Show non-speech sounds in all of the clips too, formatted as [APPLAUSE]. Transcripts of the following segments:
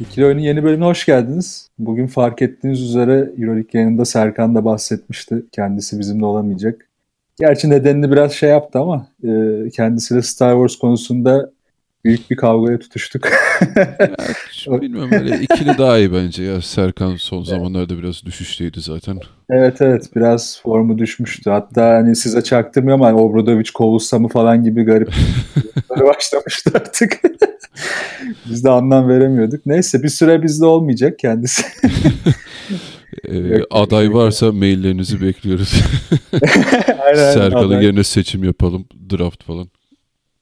İkili Oyun'un yeni bölümüne hoş geldiniz. Bugün fark ettiğiniz üzere Euroleague yayınında Serkan da bahsetmişti. Kendisi bizimle olamayacak. Gerçi nedenini biraz şey yaptı ama e, kendisiyle Star Wars konusunda büyük bir kavgaya tutuştuk. Ya, [LAUGHS] bilmiyorum öyle ikili daha iyi bence ya. Serkan son zamanlarda biraz düşüşteydi zaten. evet evet biraz formu düşmüştü. Hatta hani size çaktırmıyorum hani Obradovic kovulsa mı falan gibi garip [LAUGHS] başlamıştı artık. [LAUGHS] Biz de anlam veremiyorduk. Neyse bir süre bizde olmayacak kendisi. Ee, aday varsa maillerinizi bekliyoruz. Aynen, Serkan'ın yerine seçim yapalım. Draft falan.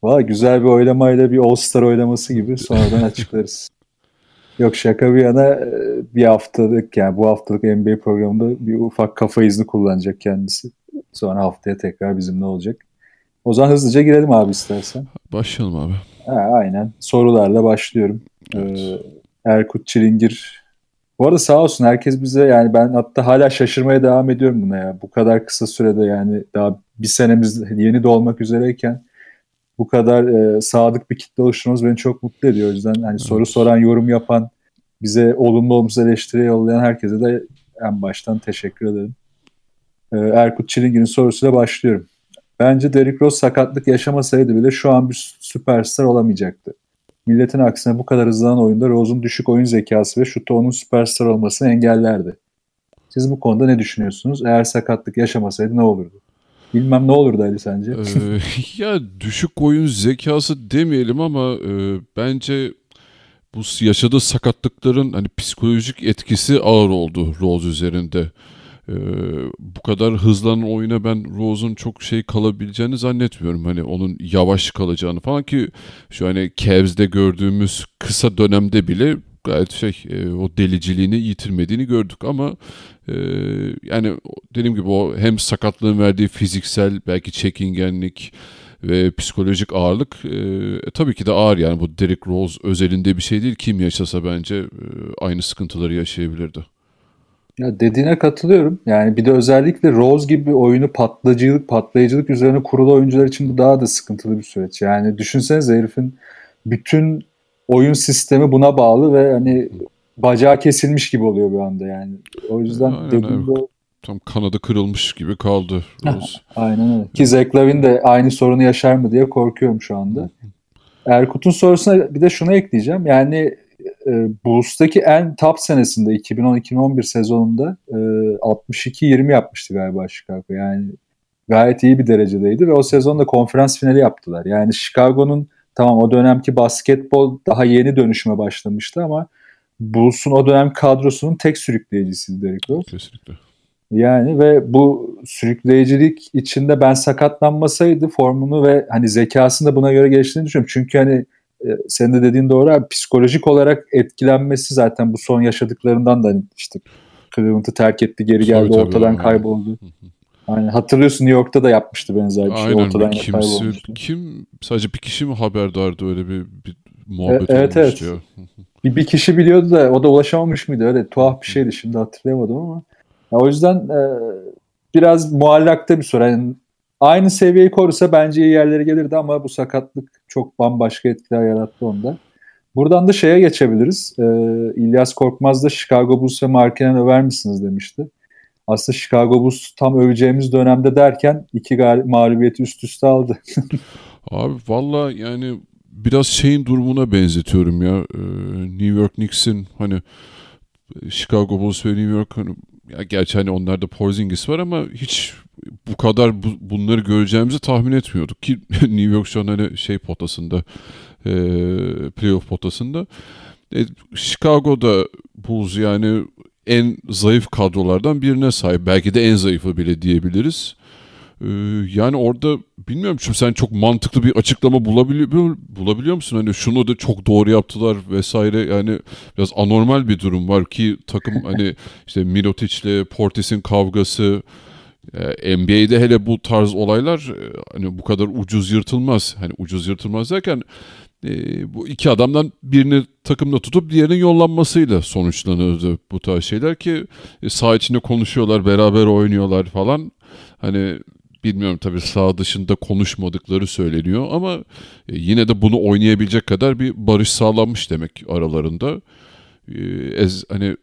Valla güzel bir oylamayla bir All-Star oylaması gibi sonradan açıklarız. [LAUGHS] Yok şaka bir yana e, bir haftalık yani bu haftalık NBA programında bir ufak kafa izni kullanacak kendisi. Sonra haftaya tekrar bizimle olacak. O zaman hızlıca girelim abi istersen. Başlayalım abi. Ha, aynen. Sorularla başlıyorum. Evet. Ee, Erkut Çilingir. Bu arada sağ olsun herkes bize yani ben hatta hala şaşırmaya devam ediyorum buna ya. Bu kadar kısa sürede yani daha bir senemiz yeni dolmak üzereyken bu kadar e, sadık bir kitle oluşturmamız beni çok mutlu ediyor. O yüzden hani soru soran, yorum yapan, bize olumlu olumsuz eleştiri yollayan herkese de en baştan teşekkür ederim. Ee, Erkut Çilingir'in sorusuyla başlıyorum. Bence Derrick Rose sakatlık yaşamasaydı bile şu an bir süperstar olamayacaktı. Milletin aksine bu kadar hızlanan oyunda Rose'un düşük oyun zekası ve şutu onun süperstar olmasını engellerdi. Siz bu konuda ne düşünüyorsunuz? Eğer sakatlık yaşamasaydı ne olurdu? Bilmem ne olurdu Ali sence? Ee, [LAUGHS] [LAUGHS] ya düşük oyun zekası demeyelim ama e, bence bu yaşadığı sakatlıkların hani psikolojik etkisi ağır oldu Rose üzerinde. Ee, bu kadar hızlanan oyuna ben Rose'un çok şey kalabileceğini zannetmiyorum. Hani onun yavaş kalacağını falan ki şu hani Cavs'de gördüğümüz kısa dönemde bile gayet şey e, o deliciliğini yitirmediğini gördük ama e, yani dediğim gibi o hem sakatlığın verdiği fiziksel belki çekingenlik ve psikolojik ağırlık e, e, tabii ki de ağır yani bu Derrick Rose özelinde bir şey değil. Kim yaşasa bence e, aynı sıkıntıları yaşayabilirdi. Ya dediğine katılıyorum. Yani bir de özellikle Rose gibi oyunu patlayıcılık, patlayıcılık üzerine kurulu oyuncular için bu daha da sıkıntılı bir süreç. Yani düşünsenize herifin bütün oyun sistemi buna bağlı ve hani bacağı kesilmiş gibi oluyor bir anda yani. O yüzden Aynen dediğim öyle. doğru. Tam kanadı kırılmış gibi kaldı. [LAUGHS] Aynen öyle. Ki Zach Lavin de aynı sorunu yaşar mı diye korkuyorum şu anda. Erkut'un sorusuna bir de şunu ekleyeceğim. Yani e, Bulls'taki en top senesinde 2010-2011 sezonunda e, 62-20 yapmıştı galiba Chicago. Yani gayet iyi bir derecedeydi ve o sezonda konferans finali yaptılar. Yani Chicago'nun tamam o dönemki basketbol daha yeni dönüşüme başlamıştı ama Bulls'un o dönem kadrosunun tek sürükleyicisiydi Derrick Rose. Kesinlikle. Yani ve bu sürükleyicilik içinde ben sakatlanmasaydı formunu ve hani zekasını da buna göre geliştiğini düşünüyorum. Çünkü hani e, senin de dediğin doğru abi psikolojik olarak etkilenmesi zaten bu son yaşadıklarından da hani işte Cleveland'ı terk etti geri geldi Tabii, tabii, ortadan aynen. kayboldu. Yani hatırlıyorsun New York'ta da yapmıştı benzer bir şey Aynen ortadan kaybolmuştu. kim sadece bir kişi mi haberdardı öyle bir, bir muhabbet E- evet, evet. ya. Bir, bir kişi biliyordu da o da ulaşamamış mıydı öyle tuhaf bir şeydi şimdi hatırlayamadım ama. Ya o yüzden e, biraz muallakta bir soru. Yani aynı seviyeyi korusa bence iyi yerlere gelirdi ama bu sakatlık çok bambaşka etkiler yarattı onda. Buradan da şeye geçebiliriz. E, İlyas Korkmaz da Chicago Bulls ve Markkanen över misiniz demişti. Aslında Chicago Bulls tam öveceğimiz dönemde derken iki mağlubiyeti üst üste aldı. [LAUGHS] Abi valla yani biraz şeyin durumuna benzetiyorum ya. Ee, New York Knicks'in hani Chicago Bulls ve New York hani, ya gerçi hani onlarda Porzingis var ama hiç bu kadar bu- bunları göreceğimizi tahmin etmiyorduk ki [LAUGHS] New York şu an hani şey potasında e, playoff potasında. E, Chicago'da Bulls yani en zayıf kadrolardan birine sahip. Belki de en zayıfı bile diyebiliriz. Ee, yani orada bilmiyorum şimdi sen çok mantıklı bir açıklama bulabiliyor, bulabiliyor musun? Hani şunu da çok doğru yaptılar vesaire yani biraz anormal bir durum var ki takım [LAUGHS] hani işte Mirotic'le Portis'in kavgası e, NBA'de hele bu tarz olaylar e, hani bu kadar ucuz yırtılmaz. Hani ucuz yırtılmaz derken e, bu iki adamdan birini takımda tutup diğerinin yollanmasıyla sonuçlanırdı bu tarz şeyler ki e, saha içinde konuşuyorlar, beraber oynuyorlar falan. Hani bilmiyorum tabii sağ dışında konuşmadıkları söyleniyor ama e, yine de bunu oynayabilecek kadar bir barış sağlanmış demek aralarında. E, ez, hani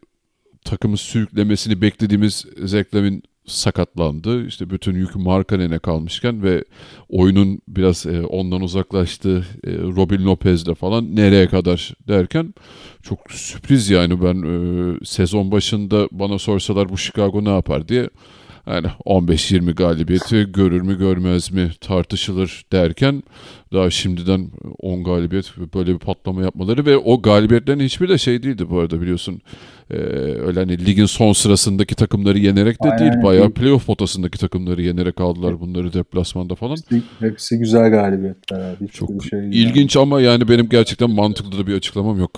takımı sürüklemesini beklediğimiz Zeklem'in sakatlandı. İşte bütün yük Markanen'e kalmışken ve oyunun biraz e, ondan uzaklaştı. E, Robin Lopez'le falan nereye kadar derken çok sürpriz yani ben e, sezon başında bana sorsalar bu Chicago ne yapar diye yani 15-20 galibiyeti görür mü görmez mi tartışılır derken daha şimdiden 10 galibiyet böyle bir patlama yapmaları ve o galibiyetlerin hiçbir de şey değildi bu arada biliyorsun. Ee, öyle hani ligin son sırasındaki takımları yenerek de Aynen, değil. Bayağı playoff potasındaki takımları yenerek aldılar bunları deplasmanda falan. Hepsi, hepsi güzel galibiyetler abi. Çok şey ilginç ama yani benim gerçekten mantıklı da bir açıklamam yok.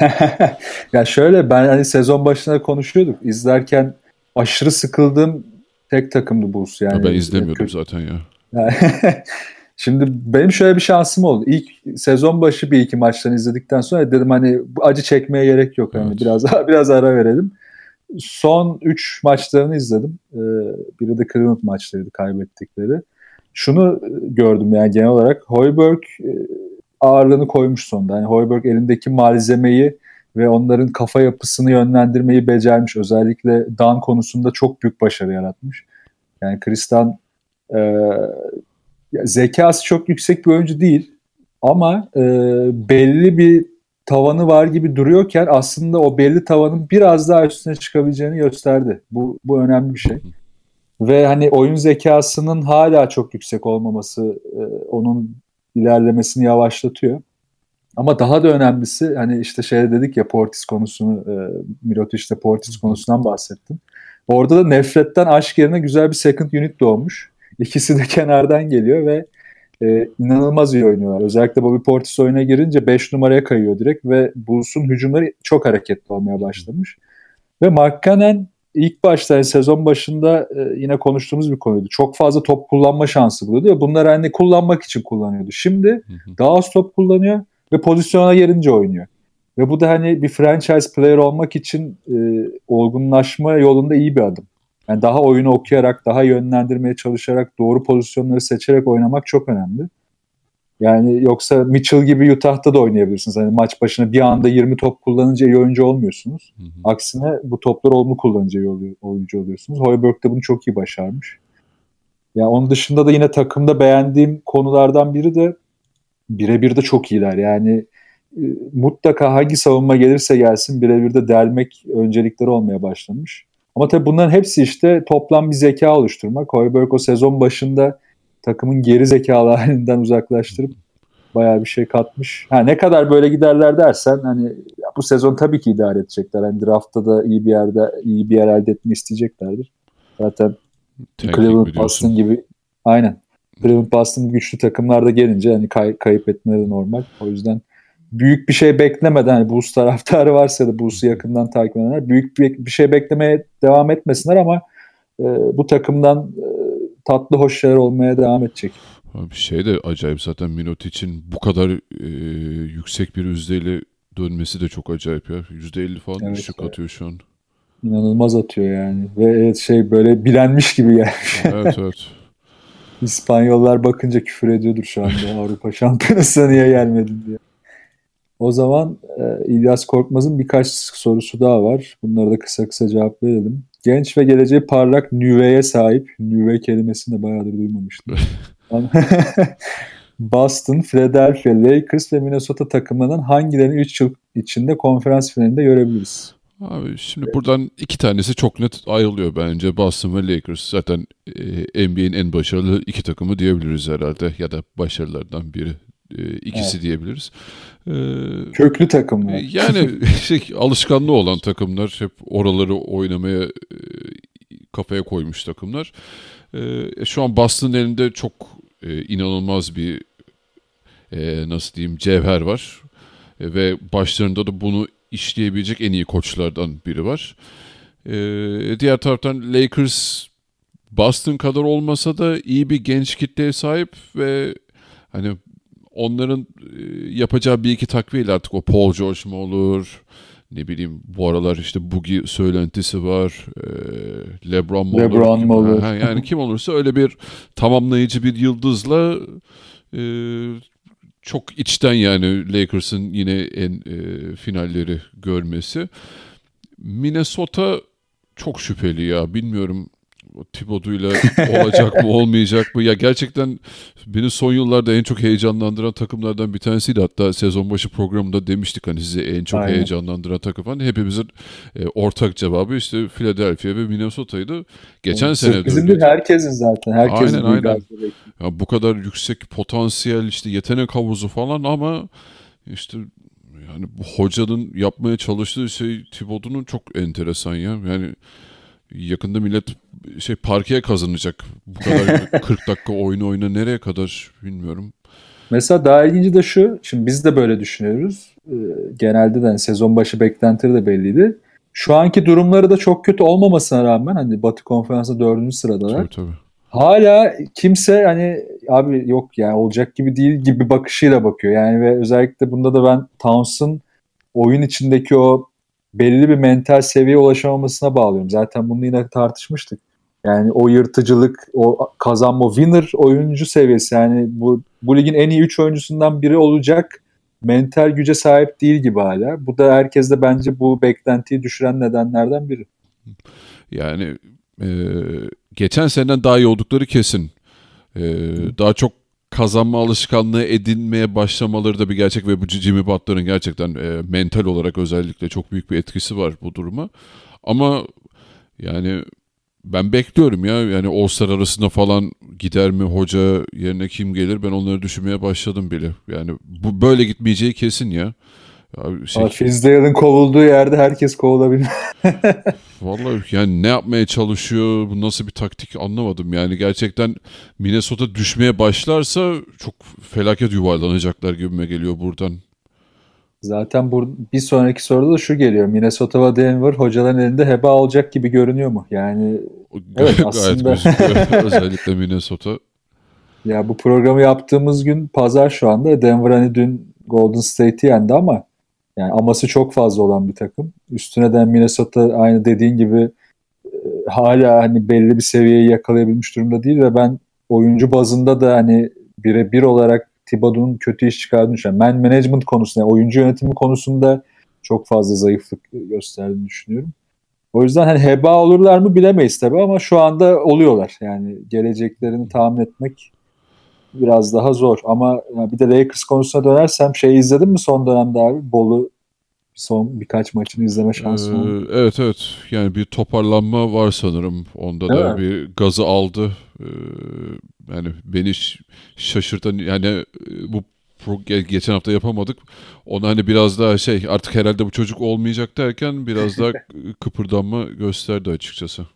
[LAUGHS] ya şöyle ben hani sezon başında konuşuyorduk. İzlerken aşırı sıkıldığım tek takımdı Bulls. Yani ben izlemiyordum Kö- zaten ya. Yani [LAUGHS] Şimdi benim şöyle bir şansım oldu. İlk sezon başı bir iki maçtan izledikten sonra dedim hani acı çekmeye gerek yok. Hani Evet. biraz [LAUGHS] biraz ara verelim. Son 3 maçlarını izledim. Ee, biri de Cleveland maçlarıydı kaybettikleri. Şunu e, gördüm yani genel olarak Hoiberg e, ağırlığını koymuş sonunda. Yani Hoiberg elindeki malzemeyi ve onların kafa yapısını yönlendirmeyi becermiş. Özellikle Dan konusunda çok büyük başarı yaratmış. Yani Kristan e, ya zekası çok yüksek bir oyuncu değil ama e, belli bir tavanı var gibi duruyorken aslında o belli tavanın biraz daha üstüne çıkabileceğini gösterdi. Bu, bu önemli bir şey. Ve hani oyun zekasının hala çok yüksek olmaması e, onun ilerlemesini yavaşlatıyor. Ama daha da önemlisi hani işte şey dedik ya Portis konusunu e, Mirotic'te Portis konusundan bahsettim. Orada da nefretten aşk yerine güzel bir second unit doğmuş. İkisi de [LAUGHS] kenardan geliyor ve e, inanılmaz iyi oynuyorlar. Özellikle Bobby Portis oyuna girince 5 numaraya kayıyor direkt ve Bulls'un hücumları çok hareketli olmaya başlamış. Ve Mark Cannon ilk başta yani sezon başında e, yine konuştuğumuz bir konuydu. Çok fazla top kullanma şansı buluyordu ve bunları hani kullanmak için kullanıyordu. Şimdi Hı hı. daha az top kullanıyor ve pozisyona gelince oynuyor. Ve bu da hani bir franchise player olmak için e, olgunlaşma yolunda iyi bir adım. Yani daha oyunu okuyarak, daha yönlendirmeye çalışarak, doğru pozisyonları seçerek oynamak çok önemli. Yani yoksa Mitchell gibi Utah'ta da oynayabilirsiniz. Hani maç başına bir anda 20 top kullanınca iyi oyuncu olmuyorsunuz. Hı hı. Aksine bu topları olumlu kullanınca iyi oluyor- oyuncu oluyorsunuz. Hoiberg de bunu çok iyi başarmış. Ya onun dışında da yine takımda beğendiğim konulardan biri de birebir de çok iyiler. Yani e, mutlaka hangi savunma gelirse gelsin birebir de delmek öncelikleri olmaya başlamış. Ama tabii bunların hepsi işte toplam bir zeka oluşturmak. Hoiberg o sezon başında takımın geri zekalı [LAUGHS] halinden uzaklaştırıp bayağı bir şey katmış. Ha ne kadar böyle giderler dersen hani bu sezon tabii ki idare edecekler. Hani draftta da iyi bir yerde iyi bir yer elde etmeyi isteyeceklerdir. Zaten Cleveland? Boston gibi aynen. Cleveland Boston güçlü takımlar da gelince hani kay- kayıp etmeleri de normal. O yüzden büyük bir şey beklemeden hani Bulls taraftarı varsa da Bulls'u yakından takip edenler büyük bir, bir şey beklemeye devam etmesinler ama e, bu takımdan e, tatlı hoş şeyler olmaya devam edecek. Abi şey de acayip zaten Minotic'in bu kadar e, yüksek bir yüzdeyle dönmesi de çok acayip ya. %50 falan Evet düşük ya. atıyor şu an. İnanılmaz atıyor yani. Ve evet şey böyle bilenmiş gibi gelmiş. Evet evet. İspanyollar bakınca küfür ediyordur şu anda [LAUGHS] Avrupa Şampiyonası'na niye gelmedin diye. O zaman e, İlyas Korkmaz'ın birkaç sorusu daha var. Bunları da kısa kısa cevap verelim. Genç ve geleceği parlak nüveye sahip. Nüve kelimesini de bayağıdır duymamıştım. [LAUGHS] Boston, Philadelphia, Lakers ve Minnesota takımlarının hangilerini 3 yıl içinde konferans finalinde görebiliriz? Abi şimdi buradan iki tanesi çok net ayrılıyor bence. Boston ve Lakers. Zaten e, NBA'in en başarılı iki takımı diyebiliriz herhalde. Ya da başarılardan biri. E, ikisi diyebiliriz. E, Köklü takımlar. yani [LAUGHS] şey alışkanlığı olan takımlar hep oraları oynamaya e, kafaya koymuş takımlar. E, şu an Boston'ın elinde çok e, inanılmaz bir e, nasıl diyeyim cevher var. E, ve başlarında da bunu işleyebilecek en iyi koçlardan biri var. E, diğer taraftan Lakers Boston kadar olmasa da iyi bir genç kitleye sahip ve hani onların e, yapacağı bir iki takviyeyle artık o Paul George mu olur ne bileyim bu aralar işte Boogie söylentisi var e, Lebron mu Lebron olur, mu olur? Ha, yani kim olursa öyle bir tamamlayıcı bir yıldızla e, çok içten yani Lakers'ın yine en e, finalleri görmesi. Minnesota çok şüpheli ya bilmiyorum o Thibodeau'yla olacak mı olmayacak mı? Ya gerçekten beni son yıllarda en çok heyecanlandıran takımlardan bir tanesiydi. Hatta sezon başı programında demiştik hani sizi en çok Aynen. heyecanlandıran takım falan. Hepimizin e, ortak cevabı işte Philadelphia ve Minnesota'ydı. Geçen sene de Bizim bir herkesin zaten. Herkesin Aynen, aynen. Ya bu kadar yüksek potansiyel işte yetenek havuzu falan ama işte yani bu hocanın yapmaya çalıştığı şey Thibodeau'nun çok enteresan ya. Yani yakında millet şey parkeye kazanacak. Bu kadar [LAUGHS] 40 dakika oyunu oyna nereye kadar bilmiyorum. Mesela daha ilginci de şu. Şimdi biz de böyle düşünüyoruz. Ee, genelde de hani sezon başı beklentileri de belliydi. Şu anki durumları da çok kötü olmamasına rağmen hani Batı Konferansı'nda dördüncü sıradalar. Tabii tabii. Hala kimse hani abi yok yani olacak gibi değil gibi bakışıyla bakıyor. Yani ve özellikle bunda da ben Towns'ın oyun içindeki o belli bir mental seviyeye ulaşamamasına bağlıyorum. Zaten bunu yine tartışmıştık. Yani o yırtıcılık, o kazanma, winner oyuncu seviyesi yani bu, bu ligin en iyi 3 oyuncusundan biri olacak mental güce sahip değil gibi hala. Bu da herkeste bence bu beklentiyi düşüren nedenlerden biri. Yani e, geçen seneden daha iyi oldukları kesin. E, daha çok kazanma alışkanlığı edinmeye başlamaları da bir gerçek ve bu Jimmy Butler'ın gerçekten e, mental olarak özellikle çok büyük bir etkisi var bu duruma. Ama yani ben bekliyorum ya yani All-Star arasında falan gider mi hoca yerine kim gelir ben onları düşünmeye başladım bile. Yani bu böyle gitmeyeceği kesin ya. Ya şey, Ama Fizdale'ın kovulduğu yerde herkes kovulabilir. [LAUGHS] Vallahi yani ne yapmaya çalışıyor, bu nasıl bir taktik anlamadım. Yani gerçekten Minnesota düşmeye başlarsa çok felaket yuvarlanacaklar gibime geliyor buradan. Zaten bu, bir sonraki soruda da şu geliyor. Minnesota ve Denver hocaların elinde heba olacak gibi görünüyor mu? Yani Evet, aslında. [LAUGHS] Özellikle [LAUGHS] Minnesota. ya bu programı yaptığımız gün pazar şu anda. Denver hani dün Golden State'i yendi ama yani aması çok fazla olan bir takım. Üstüne de Minnesota aynı dediğin gibi e, hala hani belli bir seviyeyi yakalayabilmiş durumda değil ve ben oyuncu bazında da hani birebir olarak Thibodeau'nun kötü iş çıkardığını düşünüyorum. Man management konusunda, yani oyuncu yönetimi konusunda çok fazla zayıflık gösterdiğini düşünüyorum. O yüzden hani heba olurlar mı bilemeyiz tabii ama şu anda oluyorlar. Yani geleceklerini tahmin etmek biraz daha zor. Ama ya bir de Lakers konusuna dönersem şey izledin mi son dönemde abi? Bolu son birkaç maçını izleme şansım oldu. Ee, evet evet yani bir toparlanma var sanırım. Onda Değil da mi? bir gazı aldı. Ee, yani beni şaşırtan yani e, bu geçen hafta yapamadık. Ona hani biraz daha şey artık herhalde bu çocuk olmayacak derken biraz daha [LAUGHS] kıpırdanma gösterdi açıkçası.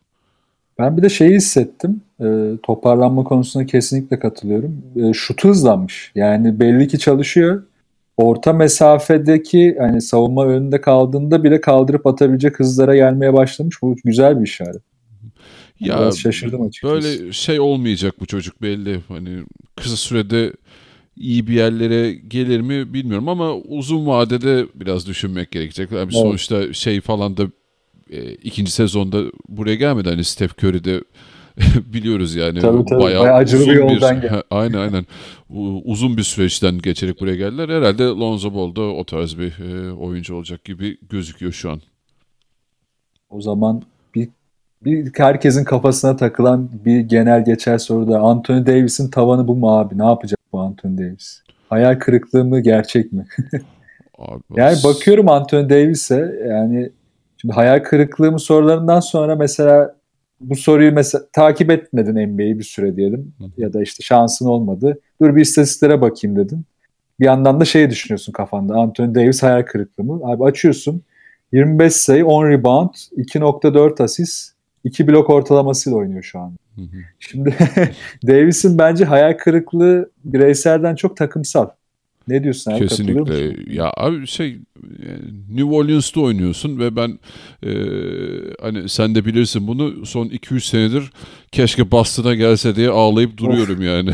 Ben bir de şeyi hissettim. E, toparlanma konusunda kesinlikle katılıyorum. E, şutu hızlanmış. Yani belli ki çalışıyor. Orta mesafedeki hani savunma önünde kaldığında bile kaldırıp atabilecek hızlara gelmeye başlamış. Bu güzel bir işaret. Ya Biraz şaşırdım açıkçası. böyle şey olmayacak bu çocuk belli. Hani kısa sürede iyi bir yerlere gelir mi bilmiyorum ama uzun vadede biraz düşünmek gerekecek. Yani Evet. sonuçta şey falan da e, ikinci sezonda buraya gelmedi. Hani Steph Curry de [LAUGHS] biliyoruz yani. Tabii, tabii. Bayağı acılı uzun bir yoldan geldi. Ha, [LAUGHS] aynen aynen. Uzun bir süreçten geçerek buraya geldiler. Herhalde Lonzo Ball da o tarz bir e, oyuncu olacak gibi gözüküyor şu an. O zaman bir, bir herkesin kafasına takılan bir genel geçer soru da Anthony Davis'in tavanı bu mu abi? Ne yapacak bu Anthony Davis? Hayal kırıklığı mı gerçek mi? [LAUGHS] Abi, Yani bakıyorum Anthony Davis'e yani şimdi hayal kırıklığı mı sorularından sonra mesela bu soruyu mesela takip etmedin NBA'yi bir süre diyelim Hı. ya da işte şansın olmadı. Dur bir istatistiklere bakayım dedin. Bir yandan da şey düşünüyorsun kafanda. Anthony Davis hayal kırıklığı mı? Abi açıyorsun. 25 sayı, 10 rebound, 2.4 asist, iki blok ortalamasıyla oynuyor şu an. Şimdi [LAUGHS] Davis'in bence hayal kırıklığı bireyselden çok takımsal. Ne diyorsun abi? Kesinlikle. Ya abi şey New Orleans'ta oynuyorsun ve ben e, hani sen de bilirsin bunu son 2-3 senedir keşke Boston'a gelse diye ağlayıp duruyorum of. yani.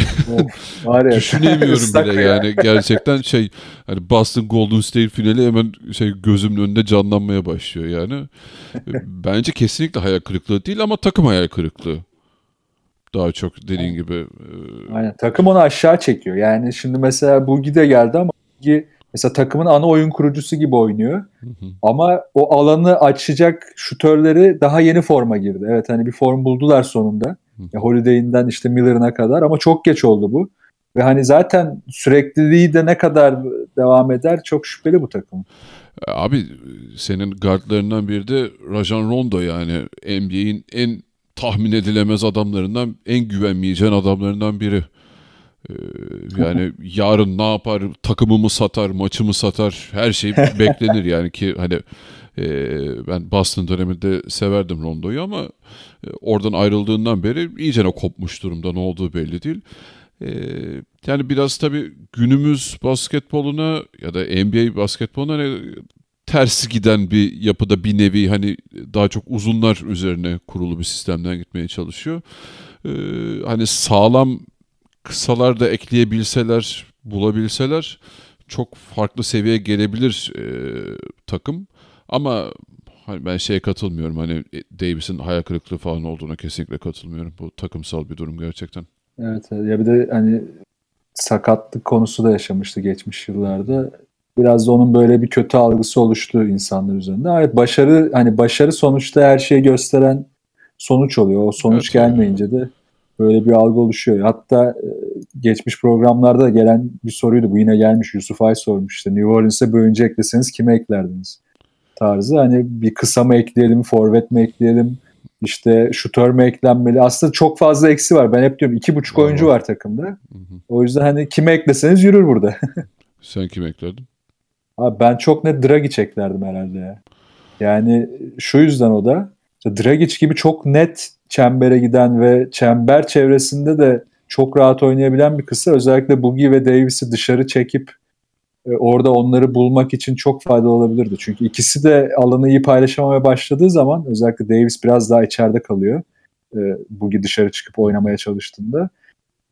Of. [LAUGHS] Düşünemiyorum bile ya. yani gerçekten şey hani Boston Golden State finali hemen şey gözümün önünde canlanmaya başlıyor yani. [LAUGHS] Bence kesinlikle hayal kırıklığı değil ama takım hayal kırıklığı. Daha çok dediğin gibi. E... Aynen. Takım onu aşağı çekiyor. Yani şimdi mesela Bugi de geldi ama Bugi mesela takımın ana oyun kurucusu gibi oynuyor. Hı hı. Ama o alanı açacak şutörleri daha yeni forma girdi. Evet hani bir form buldular sonunda. Ya Holiday'inden işte Miller'ına kadar ama çok geç oldu bu. Ve hani zaten sürekliliği de ne kadar devam eder çok şüpheli bu takım. Abi senin guardlarından biri de Rajan Rondo yani NBA'in en tahmin edilemez adamlarından, en güvenmeyeceğin adamlarından biri. Ee, yani [LAUGHS] yarın ne yapar, takımımı satar, maçımı satar, her şey [LAUGHS] beklenir yani ki hani e, ben Boston döneminde severdim Rondo'yu ama e, oradan ayrıldığından beri iyice kopmuş durumda ne olduğu belli değil. E, yani biraz tabii günümüz basketboluna ya da NBA basketboluna ters giden bir yapıda bir nevi hani daha çok uzunlar üzerine kurulu bir sistemden gitmeye çalışıyor. Ee, hani sağlam kısalar da ekleyebilseler, bulabilseler çok farklı seviyeye gelebilir e, takım. Ama hani ben şeye katılmıyorum hani Davis'in hayal kırıklığı falan olduğuna kesinlikle katılmıyorum. Bu takımsal bir durum gerçekten. Evet ya bir de hani sakatlık konusu da yaşamıştı geçmiş yıllarda biraz da onun böyle bir kötü algısı oluştu insanlar üzerinde. Evet başarı hani başarı sonuçta her şeyi gösteren sonuç oluyor. O sonuç evet, gelmeyince de böyle bir algı oluşuyor. Hatta e, geçmiş programlarda gelen bir soruydu. Bu yine gelmiş Yusuf Ay sormuş işte New Orleans'e bir oyuncu ekleseniz kime eklerdiniz? Tarzı hani bir kısa mı ekleyelim, forvet mi ekleyelim, işte şutör mü eklenmeli? Aslında çok fazla eksi var. Ben hep diyorum iki buçuk oyuncu var takımda. O yüzden hani kime ekleseniz yürür burada. [LAUGHS] Sen kim eklerdin? Abi ben çok net Dragic eklerdim herhalde ya. Yani şu yüzden o da Dragic gibi çok net çembere giden ve çember çevresinde de çok rahat oynayabilen bir kısa özellikle Boogie ve Davis'i dışarı çekip e, orada onları bulmak için çok faydalı olabilirdi. Çünkü ikisi de alanı iyi paylaşamaya başladığı zaman özellikle Davis biraz daha içeride kalıyor. E, Boogie dışarı çıkıp oynamaya çalıştığında.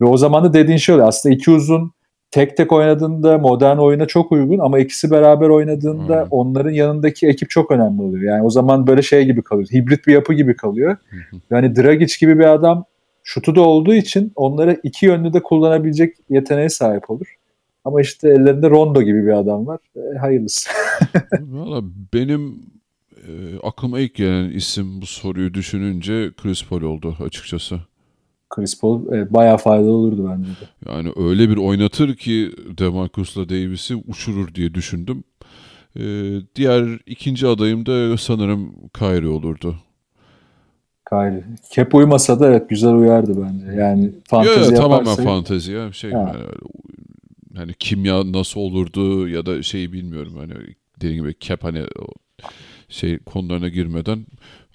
Ve o zaman da dediğin şöyle aslında iki uzun tek tek oynadığında modern oyuna çok uygun ama ikisi beraber oynadığında hmm. onların yanındaki ekip çok önemli oluyor. Yani o zaman böyle şey gibi kalıyor. Hibrit bir yapı gibi kalıyor. Yani Dragic gibi bir adam şutu da olduğu için onları iki yönlü de kullanabilecek yeteneğe sahip olur. Ama işte ellerinde Rondo gibi bir adam var. E, hayırlısı. [LAUGHS] Valla benim e, aklıma ilk gelen isim bu soruyu düşününce Chris Paul oldu açıkçası. Chris Paul e, bayağı faydalı olurdu bence de. Yani öyle bir oynatır ki Demarcus'la Davis'i uçurur diye düşündüm. Ee, diğer ikinci adayım da sanırım Kyrie olurdu. Kyrie. Kep uymasa da evet güzel uyardı bence. Yani fantezi Yo, yaparsa... Tamamen fantezi ya. Şey, ha. yani, hani kimya nasıl olurdu ya da şeyi bilmiyorum. Hani dediğim gibi Kep hani şey konularına girmeden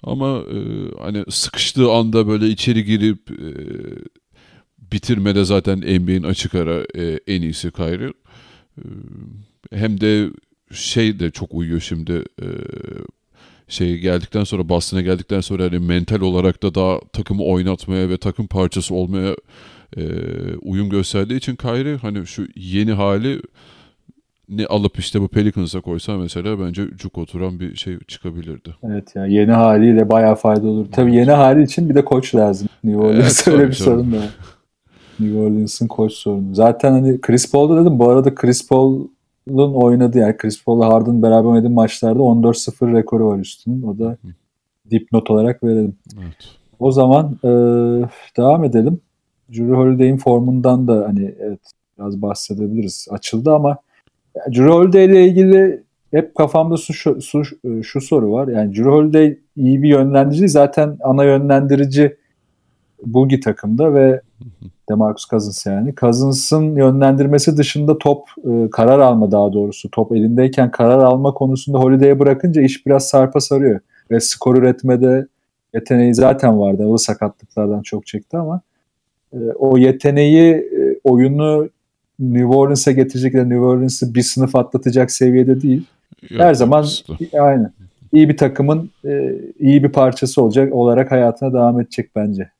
ama e, hani sıkıştığı anda böyle içeri girip e, bitirmede zaten NBA'in açık ara e, en iyisi Kyrie. E, hem de şey de çok uyuyor şimdi e, şey geldikten sonra Boston'a geldikten sonra hani mental olarak da daha takımı oynatmaya ve takım parçası olmaya e, uyum gösterdiği için Kyrie hani şu yeni hali ne alıp işte bu Pelicans'a koysa mesela bence cuk oturan bir şey çıkabilirdi. Evet ya yeni haliyle bayağı fayda olur. Tabii evet. yeni hali için bir de koç lazım. New Orleans evet, öyle bir sorun da. New Orleans'ın koç sorunu. Zaten hani Chris Paul'da dedim. Bu arada Chris Paul'un oynadığı yani Chris Paul'la Harden beraber oynadığı maçlarda 14-0 rekoru var üstünün. O da dipnot olarak verelim. Evet. O zaman e, devam edelim. Drew Holiday'in formundan da hani evet biraz bahsedebiliriz. Açıldı ama Drew ile ilgili hep kafamda şu, şu, şu, soru var. Yani Drew iyi bir yönlendirici. Zaten ana yönlendirici Boogie takımda ve Demarcus Cousins yani. Cousins'ın yönlendirmesi dışında top e, karar alma daha doğrusu. Top elindeyken karar alma konusunda Holiday'e bırakınca iş biraz sarpa sarıyor. Ve skor üretmede Yeteneği zaten vardı. O sakatlıklardan çok çekti ama e, o yeteneği e, oyunu New Orleans'a getirecek de New Orleans'ı bir sınıf atlatacak seviyede değil. Her zaman aynı. iyi bir takımın e, iyi bir parçası olacak olarak hayatına devam edecek bence.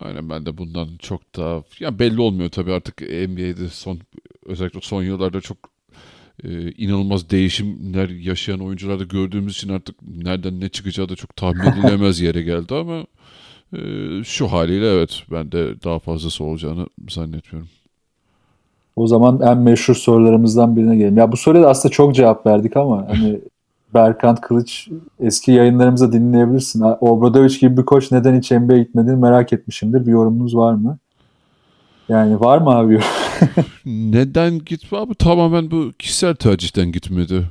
Aynen ben de bundan çok daha ya belli olmuyor tabii artık NBA'de son özellikle son yıllarda çok e, inanılmaz değişimler yaşayan oyuncularda gördüğümüz için artık nereden ne çıkacağı da çok tahmin [LAUGHS] edilemez yere geldi ama e, şu haliyle evet ben de daha fazlası olacağını zannetmiyorum. O zaman en meşhur sorularımızdan birine gelelim. Ya bu soruya da aslında çok cevap verdik ama hani [LAUGHS] Berkant Kılıç eski yayınlarımızda dinleyebilirsin. Obradoviç gibi bir koç neden hiç NBA'ye gitmediğini merak etmişimdir. Bir yorumunuz var mı? Yani var mı abi [LAUGHS] Neden gitme abi? Tamamen bu kişisel tercihten gitmedi.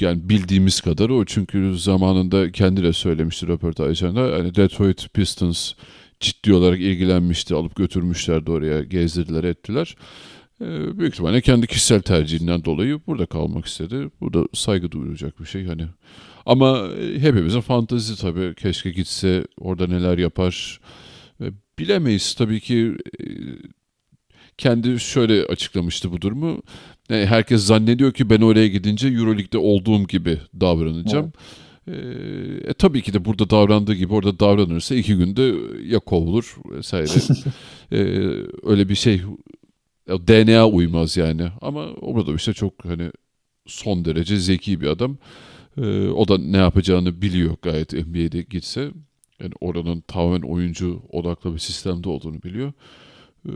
Yani bildiğimiz kadar o. Çünkü zamanında kendi de söylemişti röportajlarında. Hani Detroit Pistons ciddi olarak ilgilenmişti. Alıp götürmüşlerdi oraya. Gezdirdiler ettiler. Ee, büyük ihtimalle kendi kişisel tercihinden dolayı burada kalmak istedi. Bu da saygı duyulacak bir şey hani. Ama e, hepimizin fantezi tabii. Keşke gitse orada neler yapar. Bilemeyiz tabii ki e, kendi şöyle açıklamıştı bu durumu. Yani herkes zannediyor ki ben oraya gidince Euroleague'de olduğum gibi davranacağım. Evet. E, e, tabii ki de burada davrandığı gibi orada davranırsa iki günde ya kovulur vesaire. [LAUGHS] e, öyle bir şey DNA uymaz yani. Ama orada işte çok hani son derece zeki bir adam. E, o da ne yapacağını biliyor gayet NBA'de gitse. Yani oranın tamamen oyuncu odaklı bir sistemde olduğunu biliyor. Ee,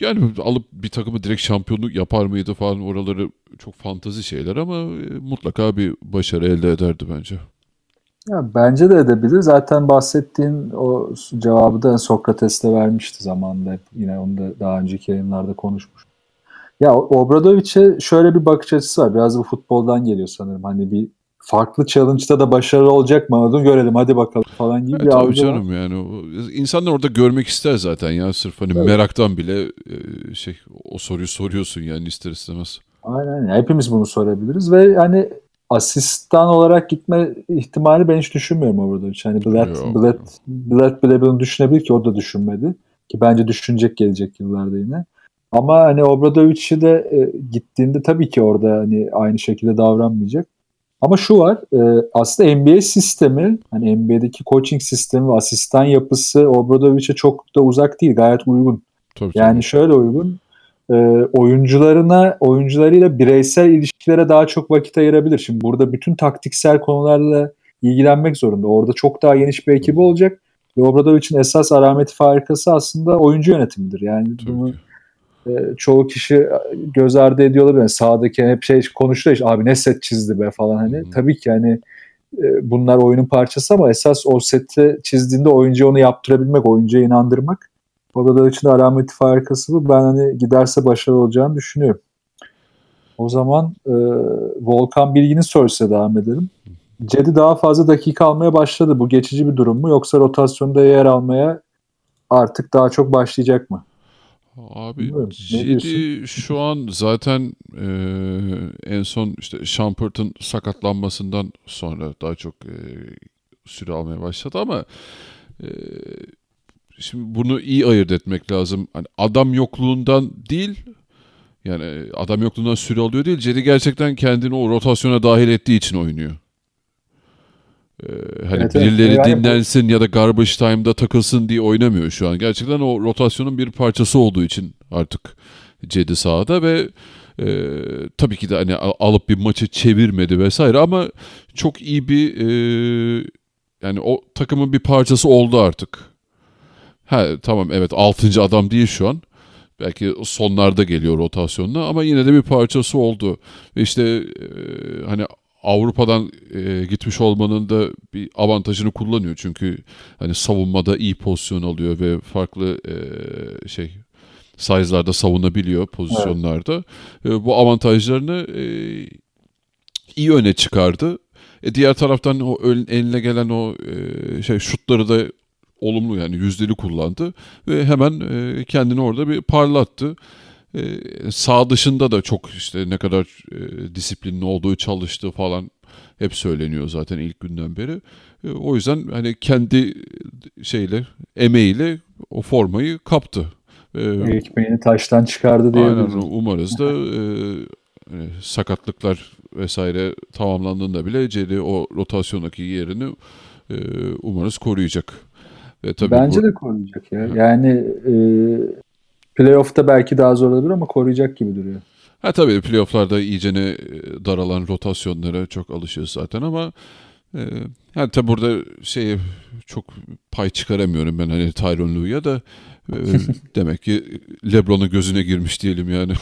yani alıp bir takımı direkt şampiyonluk yapar mıydı falan oraları çok fantazi şeyler ama e, mutlaka bir başarı elde ederdi bence. Ya bence de edebilir. Zaten bahsettiğin o cevabı da Sokrates'te vermişti zamanında. Yine onu da daha önceki yayınlarda konuşmuş. Ya Obradovic'e şöyle bir bakış açısı var. Biraz bu futboldan geliyor sanırım. Hani bir farklı challenge'da da başarılı olacak mı onu görelim hadi bakalım falan gibi evet, tabii canım var. yani insanlar orada görmek ister zaten ya sırf hani evet. meraktan bile e, şey o soruyu soruyorsun yani ister istemez. Aynen hepimiz bunu sorabiliriz ve yani asistan olarak gitme ihtimali ben hiç düşünmüyorum orada. Yani Blatt, Blatt, Blatt bile bunu düşünebilir ki o da düşünmedi. Ki bence düşünecek gelecek yıllarda yine. Ama hani Obradovic'i de e, gittiğinde tabii ki orada hani aynı şekilde davranmayacak. Ama şu var e, aslında NBA sistemi hani NBA'deki coaching sistemi ve asistan yapısı Obradovic'e çok da uzak değil gayet uygun. Tabii, yani tabii. şöyle uygun e, oyuncularına oyuncularıyla bireysel ilişkilere daha çok vakit ayırabilir. Şimdi burada bütün taktiksel konularla ilgilenmek zorunda. Orada çok daha geniş bir ekibi olacak. Ve Obradovic'in esas arameti farikası aslında oyuncu yönetimidir. Yani Tabii bunu ki e, çoğu kişi göz ardı ediyor olabilir. Yani sağdaki hep şey konuşuyor işte abi ne set çizdi be falan hani. Hmm. Tabii ki hani e, bunlar oyunun parçası ama esas o seti çizdiğinde oyuncu onu yaptırabilmek, oyuncuya inandırmak. Orada da için alameti farikası bu. Ben hani giderse başarılı olacağını düşünüyorum. O zaman e, Volkan Bilgin'in sorusuna devam edelim. Cedi daha fazla dakika almaya başladı. Bu geçici bir durum mu yoksa rotasyonda yer almaya artık daha çok başlayacak mı? Abi Cedi şu an zaten e, en son işte Shumpert'ın sakatlanmasından sonra daha çok e, süre almaya başladı ama e, şimdi bunu iyi ayırt etmek lazım. Hani adam yokluğundan değil yani adam yokluğundan süre alıyor değil. Cedi gerçekten kendini o rotasyona dahil ettiği için oynuyor. Ee, hani evet, birileri evet. dinlensin ya da garbage time'da takılsın diye oynamıyor şu an. Gerçekten o rotasyonun bir parçası olduğu için artık Cedi sahada ve e, tabii ki de hani alıp bir maçı çevirmedi vesaire ama çok iyi bir e, yani o takımın bir parçası oldu artık. Ha tamam evet 6. adam değil şu an. Belki sonlarda geliyor rotasyonuna ama yine de bir parçası oldu. Ve işte e, hani Avrupa'dan e, gitmiş olmanın da bir avantajını kullanıyor. Çünkü hani savunmada iyi pozisyon alıyor ve farklı e, şey size'larda savunabiliyor pozisyonlarda. Evet. E, bu avantajlarını e, iyi öne çıkardı. E, diğer taraftan o eline gelen o e, şey şutları da olumlu yani yüzdeli kullandı ve hemen e, kendini orada bir parlattı. E, sağ dışında da çok işte ne kadar e, disiplinli olduğu çalıştığı falan hep söyleniyor zaten ilk günden beri. E, o yüzden hani kendi şeyle emeğiyle o formayı kaptı. E, Ekmeğini taştan çıkardı diye. Aynen umarız da e, e, sakatlıklar vesaire tamamlandığında bile Cedi o rotasyondaki yerini e, umarız koruyacak. E, tabii Bence bu... de koruyacak ya. Yani e, playoff'ta belki daha zor olabilir ama koruyacak gibi duruyor. Ha tabii playoff'larda iyicene e, daralan rotasyonlara çok alışıyoruz zaten ama e, yani tabii burada şey çok pay çıkaramıyorum ben hani Tyron Lue'ya da e, [LAUGHS] demek ki LeBron'un gözüne girmiş diyelim yani.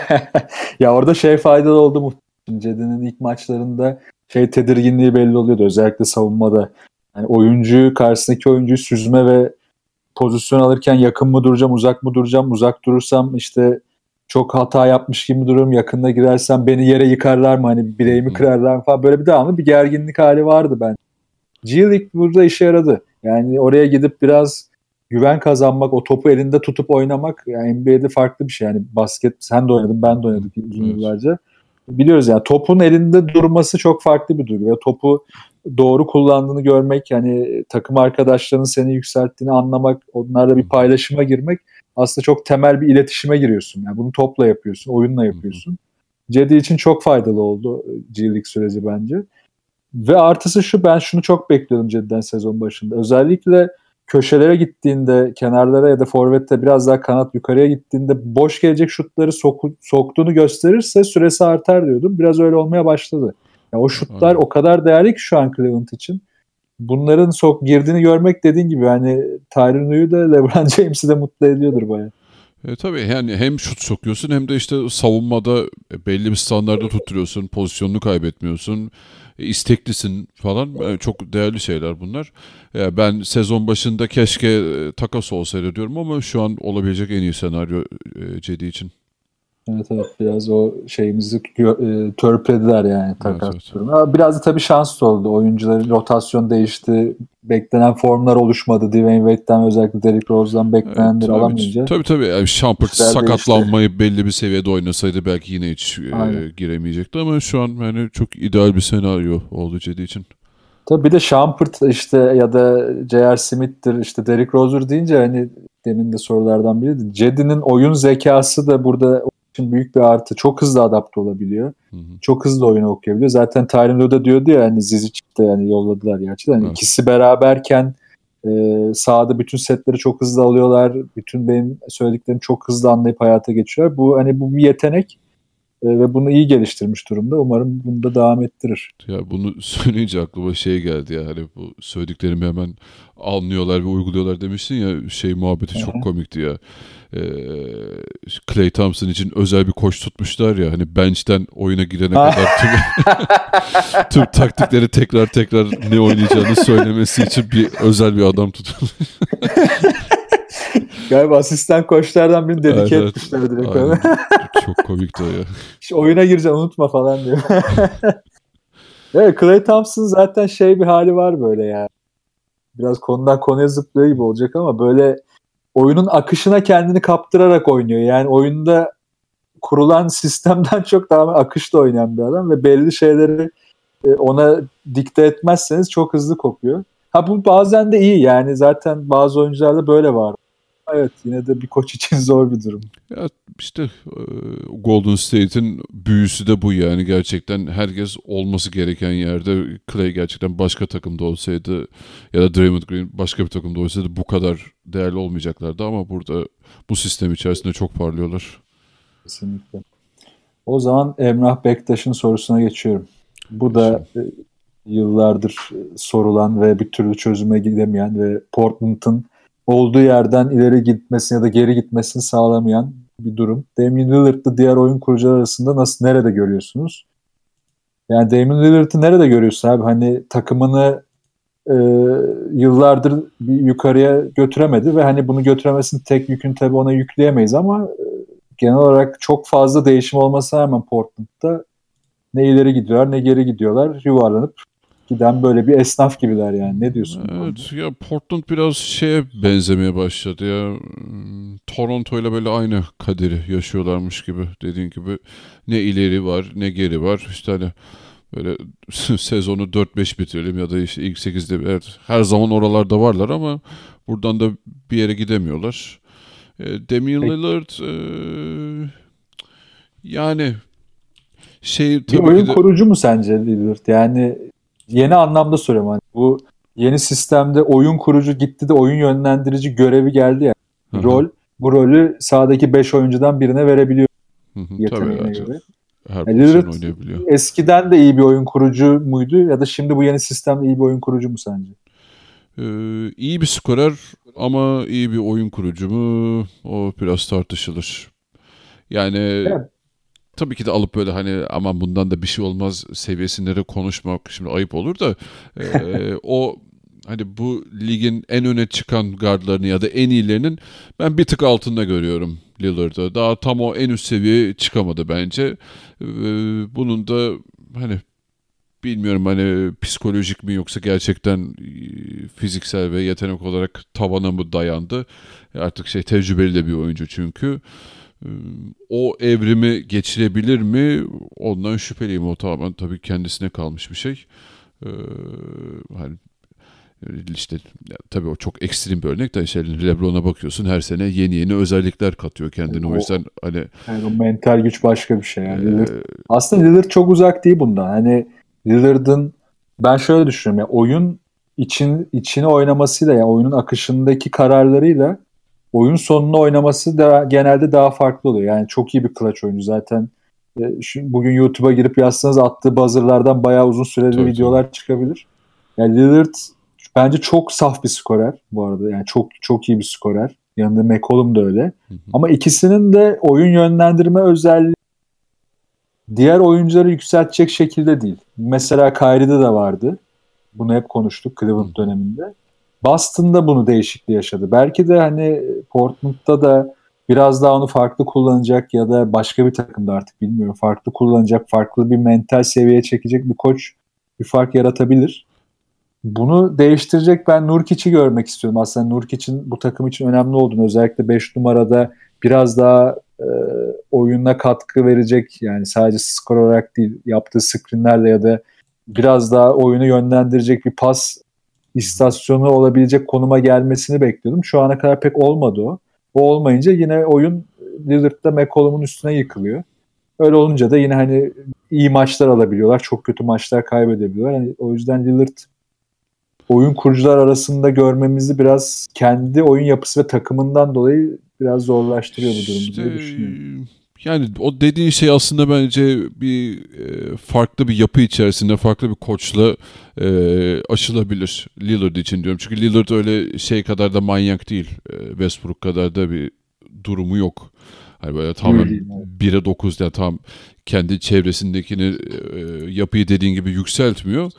[LAUGHS] ya orada şey faydalı oldu mu? Cedi'nin ilk maçlarında şey tedirginliği belli oluyordu özellikle savunmada. Yani oyuncuyu karşısındaki oyuncuyu süzme ve pozisyon alırken yakın mı duracağım, uzak mı duracağım, uzak durursam işte çok hata yapmış gibi dururum. Yakında girersem beni yere yıkarlar mı? Hani bileğimi kırarlar mı falan. Böyle bir devamlı bir gerginlik hali vardı ben. G League burada işe yaradı. Yani oraya gidip biraz güven kazanmak, o topu elinde tutup oynamak yani NBA'de farklı bir şey. Yani basket sen de oynadın, ben de oynadık uzun yıllarca. Biliyoruz yani topun elinde durması çok farklı bir duygu. Ya topu doğru kullandığını görmek, yani takım arkadaşlarının seni yükselttiğini anlamak, onlarla bir paylaşıma girmek aslında çok temel bir iletişime giriyorsun. Yani bunu topla yapıyorsun, oyunla yapıyorsun. Cedi için çok faydalı oldu G League süreci bence. Ve artısı şu ben şunu çok bekliyordum Cedi'den sezon başında. Özellikle köşelere gittiğinde, kenarlara ya da forvette biraz daha kanat yukarıya gittiğinde boş gelecek şutları soku, soktuğunu gösterirse süresi artar diyordum. Biraz öyle olmaya başladı. Yani o şutlar o kadar değerli ki şu an Cleveland için bunların sok girdiğini görmek dediğin gibi yani Tyron da LeBron James'i de mutlu ediyordur bayağı. E, tabii yani hem şut sokuyorsun hem de işte savunmada belli bir standarda tutturuyorsun, pozisyonunu kaybetmiyorsun, e, isteklisin falan. Yani e, çok değerli şeyler bunlar. Yani e, ben sezon başında keşke takas olsaydı diyorum ama şu an olabilecek en iyi senaryo Cedi için. Evet evet biraz o şeyimizi e, törpülediler yani takas evet, evet. Biraz da tabii şans oldu. Oyuncuların rotasyon değişti. Beklenen formlar oluşmadı. Dwayne Wade'den özellikle Derrick Rose'dan beklenenleri evet, alamayınca. Tabii tabii. Yani Shumpert sakatlanmayı değişti. belli bir seviyede oynasaydı belki yine hiç e, giremeyecekti ama şu an yani çok ideal bir senaryo oldu Cedi için. Tabii bir de Shumpert işte ya da J.R. Smith'tir işte Derrick Rose'dur deyince hani demin de sorulardan biriydi. Cedi'nin oyun zekası da burada için büyük bir artı. Çok hızlı adapte olabiliyor. Hı hı. Çok hızlı oyunu okuyabiliyor. Zaten Tyron da diyordu ya hani Zizic de yani yolladılar gerçi. Yani ikisi beraberken e, sahada bütün setleri çok hızlı alıyorlar. Bütün benim söylediklerimi çok hızlı anlayıp hayata geçiyorlar. Bu hani bu bir yetenek ve bunu iyi geliştirmiş durumda. Umarım bunu da devam ettirir. Ya bunu söyleyince aklıma şey geldi ya hani bu söylediklerimi hemen anlıyorlar ve uyguluyorlar demiştin ya şey muhabbeti çok komikti ya. Clay Thompson için özel bir koç tutmuşlar ya hani bench'ten oyuna girene kadar tüm, [LAUGHS] tüm taktikleri tekrar tekrar ne oynayacağını söylemesi için bir özel bir adam tutulmuş. [LAUGHS] [LAUGHS] Galiba asistan koçlardan birini dedike evet, etmişler direkt ona. Çok komikti o ya. [LAUGHS] İşte oyuna gireceğim unutma falan diyor. [LAUGHS] evet Clay Thompson zaten şey bir hali var böyle ya. Biraz konudan konuya zıplıyor gibi olacak ama böyle oyunun akışına kendini kaptırarak oynuyor. Yani oyunda kurulan sistemden çok daha akışta oynayan bir adam ve belli şeyleri e, ona dikte etmezseniz çok hızlı kopuyor. Ha bu bazen de iyi yani zaten bazı oyuncularda böyle var. Evet yine de bir koç için [LAUGHS] zor bir durum. Ya işte e, Golden State'in büyüsü de bu yani gerçekten herkes olması gereken yerde Clay gerçekten başka takımda olsaydı ya da Draymond Green başka bir takımda olsaydı bu kadar değerli olmayacaklardı ama burada bu sistem içerisinde çok parlıyorlar. Kesinlikle. O zaman Emrah Bektaş'ın sorusuna geçiyorum. Bu da e, yıllardır sorulan ve bir türlü çözüme gidemeyen ve Portland'ın olduğu yerden ileri gitmesini ya da geri gitmesini sağlamayan bir durum. Damian Lillard'ı diğer oyun kurucular arasında nasıl nerede görüyorsunuz? Yani Damian Lillard'ı nerede görüyorsun abi? Hani takımını e, yıllardır bir yukarıya götüremedi ve hani bunu götüremesinin tek yükünü tabii ona yükleyemeyiz ama e, genel olarak çok fazla değişim olmasına rağmen Portland'da ne ileri gidiyorlar ne geri gidiyorlar yuvarlanıp giden böyle bir esnaf gibiler yani. Ne diyorsun? Evet ya Portland biraz şeye benzemeye başladı ya. Toronto ile böyle aynı kaderi yaşıyorlarmış gibi dediğin gibi. Ne ileri var ne geri var. İşte hani böyle [LAUGHS] sezonu 4-5 bitirelim ya da işte ilk 8'de evet, her zaman oralarda varlar ama buradan da bir yere gidemiyorlar. E, Damian Lillard e, yani şey tabii bir oyun ki de, kurucu mu sence Lillard? Yani yeni anlamda soruyorum. Hani bu yeni sistemde oyun kurucu gitti de oyun yönlendirici görevi geldi ya. Hı. Rol bu rolü sahadaki 5 oyuncudan birine verebiliyor yeteneğine tabii, göre. her Yani Lillard oynayabiliyor. eskiden de iyi bir oyun kurucu muydu ya da şimdi bu yeni sistemde iyi bir oyun kurucu mu sence? Ee, iyi bir skorer ama iyi bir oyun kurucu mu? O biraz tartışılır. Yani Evet. Tabii ki de alıp böyle hani aman bundan da bir şey olmaz seviyesinde de konuşmak şimdi ayıp olur da [LAUGHS] e, o hani bu ligin en öne çıkan gardlarını ya da en iyilerinin ben bir tık altında görüyorum Lillard'ı. Daha tam o en üst seviyeye çıkamadı bence. Ee, bunun da hani bilmiyorum hani psikolojik mi yoksa gerçekten fiziksel ve yetenek olarak tavana mı dayandı? Artık şey tecrübeli de bir oyuncu çünkü. Ee, O evrimi geçirebilir mi? Ondan şüpheliyim. O tamamen tabii kendisine kalmış bir şey. Ee, hani işte ya, tabii o çok ekstrem bir örnek de işte LeBron'a bakıyorsun her sene yeni yeni özellikler katıyor kendine. O O- yüzden hani Yani o mental güç başka bir şey. Yani e, Lillard, aslında Lillard çok uzak değil bundan. Hani Lillard'ın ben şöyle düşünüyorum ya oyun için içine oynamasıyla yani oyunun akışındaki kararlarıyla oyun sonunu oynaması da genelde daha farklı oluyor. Yani çok iyi bir clutch oyuncu zaten. E, şu, bugün YouTube'a girip yazsanız attığı buzzer'lardan bayağı uzun süreli Tabii, videolar çıkabilir. Yani Lillard bence çok saf bir skorer bu arada. Yani çok çok iyi bir skorer. Yanında McCollum da öyle. Hı hı. Ama ikisinin de oyun yönlendirme özelliği diğer oyuncuları yükseltecek şekilde değil. Mesela Kyrie'de de vardı. Bunu hep konuştuk Cleveland döneminde. Boston'da bunu değişikliği yaşadı. Belki de hani Portland'da da biraz daha onu farklı kullanacak ya da başka bir takımda artık bilmiyorum. Farklı kullanacak, farklı bir mental seviyeye çekecek bir koç bir fark yaratabilir. Bunu değiştirecek ben Nurkic'i görmek istiyorum. Aslında Nurkic'in bu takım için önemli olduğunu özellikle 5 numarada biraz daha e, oyuna katkı verecek yani sadece skor olarak değil yaptığı screenlerle ya da biraz daha oyunu yönlendirecek bir pas istasyonu olabilecek konuma gelmesini bekliyordum. Şu ana kadar pek olmadı o. O olmayınca yine oyun Lillard'da McCollum'un üstüne yıkılıyor. Öyle olunca da yine hani iyi maçlar alabiliyorlar. Çok kötü maçlar kaybedebiliyorlar. Yani o yüzden Lillard oyun kurucular arasında görmemizi biraz kendi oyun yapısı ve takımından dolayı biraz zorlaştırıyor bu durumu İşte, diye düşünüyorum. Yani o dediğin şey aslında bence bir e, farklı bir yapı içerisinde farklı bir koçla e, aşılabilir Lillard için diyorum. Çünkü Lillard öyle şey kadar da manyak değil. E, Westbrook kadar da bir durumu yok. Hani böyle tamamen değil, 1'e 9 yani tam kendi çevresindekini e, yapıyı dediğin gibi yükseltmiyor.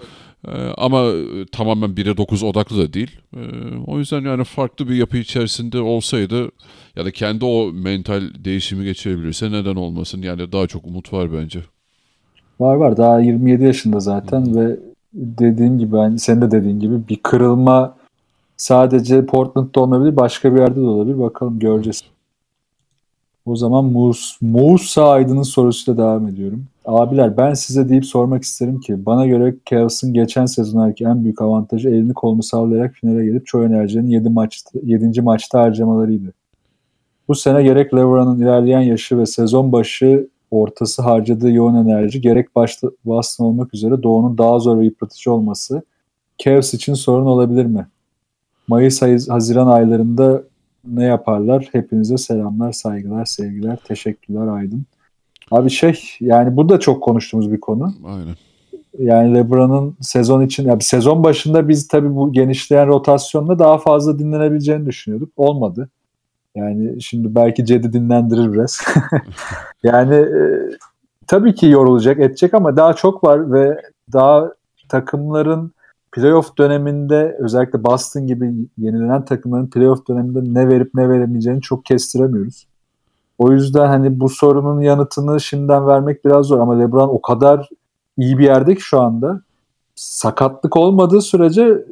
E, ama tamamen 1'e 9 odaklı da değil. E, o yüzden yani farklı bir yapı içerisinde olsaydı ya da kendi o mental değişimi geçirebilirse neden olmasın? Yani daha çok umut var bence. Var var daha 27 yaşında zaten ve dediğim gibi hani senin de dediğin gibi bir kırılma sadece Portland'da olmayabilir başka bir yerde de olabilir. Bakalım göreceğiz. O zaman Mus, Musa Aydın'ın sorusuyla devam ediyorum. Abiler ben size deyip sormak isterim ki bana göre Cavs'ın geçen sezonki en büyük avantajı elini kolunu sallayarak finale gelip çoğu enerjinin 7 maçta, 7. maçta harcamalarıydı. Bu sene gerek LeBron'un ilerleyen yaşı ve sezon başı ortası harcadığı yoğun enerji gerek başta Boston olmak üzere Doğu'nun daha zor ve yıpratıcı olması Cavs için sorun olabilir mi? Mayıs Haziran aylarında ne yaparlar? Hepinize selamlar, saygılar, sevgiler, teşekkürler Aydın. Abi şey yani bu da çok konuştuğumuz bir konu. Aynen. Yani LeBron'un sezon için yani sezon başında biz tabii bu genişleyen rotasyonla daha fazla dinlenebileceğini düşünüyorduk. Olmadı. Yani şimdi belki Cedi dinlendirir biraz. [LAUGHS] yani e, tabii ki yorulacak, edecek ama daha çok var ve daha takımların playoff döneminde özellikle Boston gibi yenilenen takımların playoff döneminde ne verip ne veremeyeceğini çok kestiremiyoruz. O yüzden hani bu sorunun yanıtını şimdiden vermek biraz zor ama LeBron o kadar iyi bir yerde ki şu anda. Sakatlık olmadığı sürece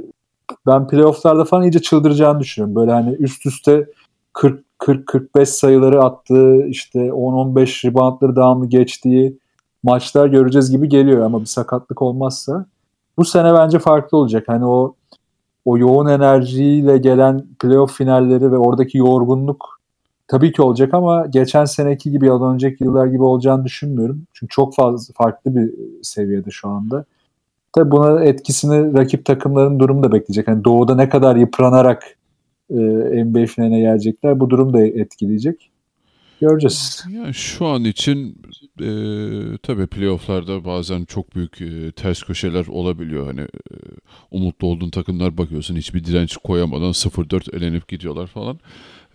ben playofflarda falan iyice çıldıracağını düşünüyorum. Böyle hani üst üste 40 40 45 sayıları attığı, işte 10 15 reboundları devamlı geçtiği maçlar göreceğiz gibi geliyor ama bir sakatlık olmazsa bu sene bence farklı olacak. Hani o o yoğun enerjiyle gelen playoff finalleri ve oradaki yorgunluk tabii ki olacak ama geçen seneki gibi ya da önceki yıllar gibi olacağını düşünmüyorum. Çünkü çok fazla farklı bir seviyede şu anda. Tabii buna etkisini rakip takımların durumu da bekleyecek. Hani doğuda ne kadar yıpranarak e, NBA finaline gelecekler bu durum da etkileyecek. Göreceğiz. Yani şu an için e, tabii playofflarda bazen çok büyük e, ters köşeler olabiliyor. Hani e, umutlu olduğun takımlar bakıyorsun hiçbir direnç koyamadan 0-4 elenip gidiyorlar falan.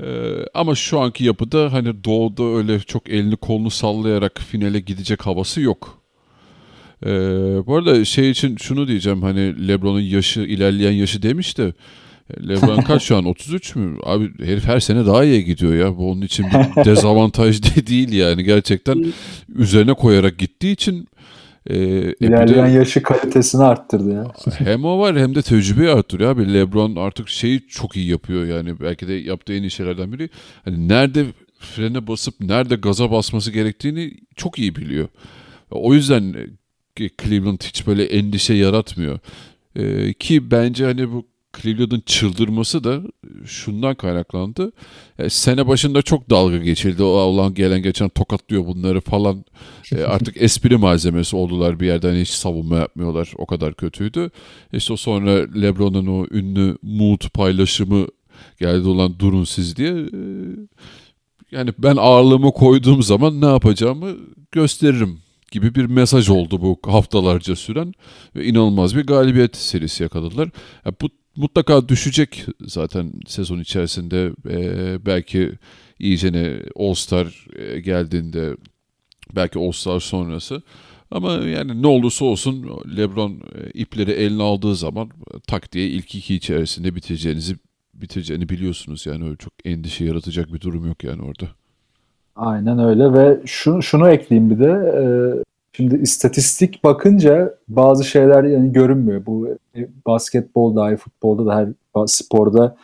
E, ama şu anki yapıda hani doğuda öyle çok elini kolunu sallayarak finale gidecek havası yok. E, bu arada şey için şunu diyeceğim hani Lebron'un yaşı ilerleyen yaşı demiş de Lebron kaç şu an [LAUGHS] 33 mü? Abi herif her sene daha iyi gidiyor ya. Bu onun için bir dezavantaj [LAUGHS] de değil yani. Gerçekten üzerine koyarak gittiği için e, İlerleyen de, yaşı kalitesini arttırdı ya. Hem o var hem de tecrübeyi arttırıyor abi. Lebron artık şeyi çok iyi yapıyor yani. Belki de yaptığı en iyi şeylerden biri. Hani nerede frene basıp nerede gaza basması gerektiğini çok iyi biliyor. O yüzden Cleveland hiç böyle endişe yaratmıyor. Ee, ki bence hani bu Cleveland'ın çıldırması da şundan kaynaklandı. E, sene başında çok dalga geçildi. O olan gelen geçen tokatlıyor bunları falan. E, [LAUGHS] artık espri malzemesi oldular bir yerden hiç savunma yapmıyorlar. O kadar kötüydü. İşte sonra LeBron'un o ünlü mood paylaşımı geldi olan durun siz diye. E, yani ben ağırlığımı koyduğum zaman ne yapacağımı gösteririm gibi bir mesaj oldu bu haftalarca süren ve inanılmaz bir galibiyet serisi yakaladılar. Yani bu mutlaka düşecek zaten sezon içerisinde. Ee, belki iyicene All-Star e, geldiğinde belki All-Star sonrası. Ama yani ne olursa olsun LeBron e, ipleri eline aldığı zaman tak diye ilk iki içerisinde bitireceğinizi bitireceğini biliyorsunuz. Yani öyle çok endişe yaratacak bir durum yok yani orada. Aynen öyle ve şunu, şunu ekleyeyim bir de e, Şimdi istatistik bakınca bazı şeyler yani görünmüyor. Bu e, basketbolda, futbolda da her sporda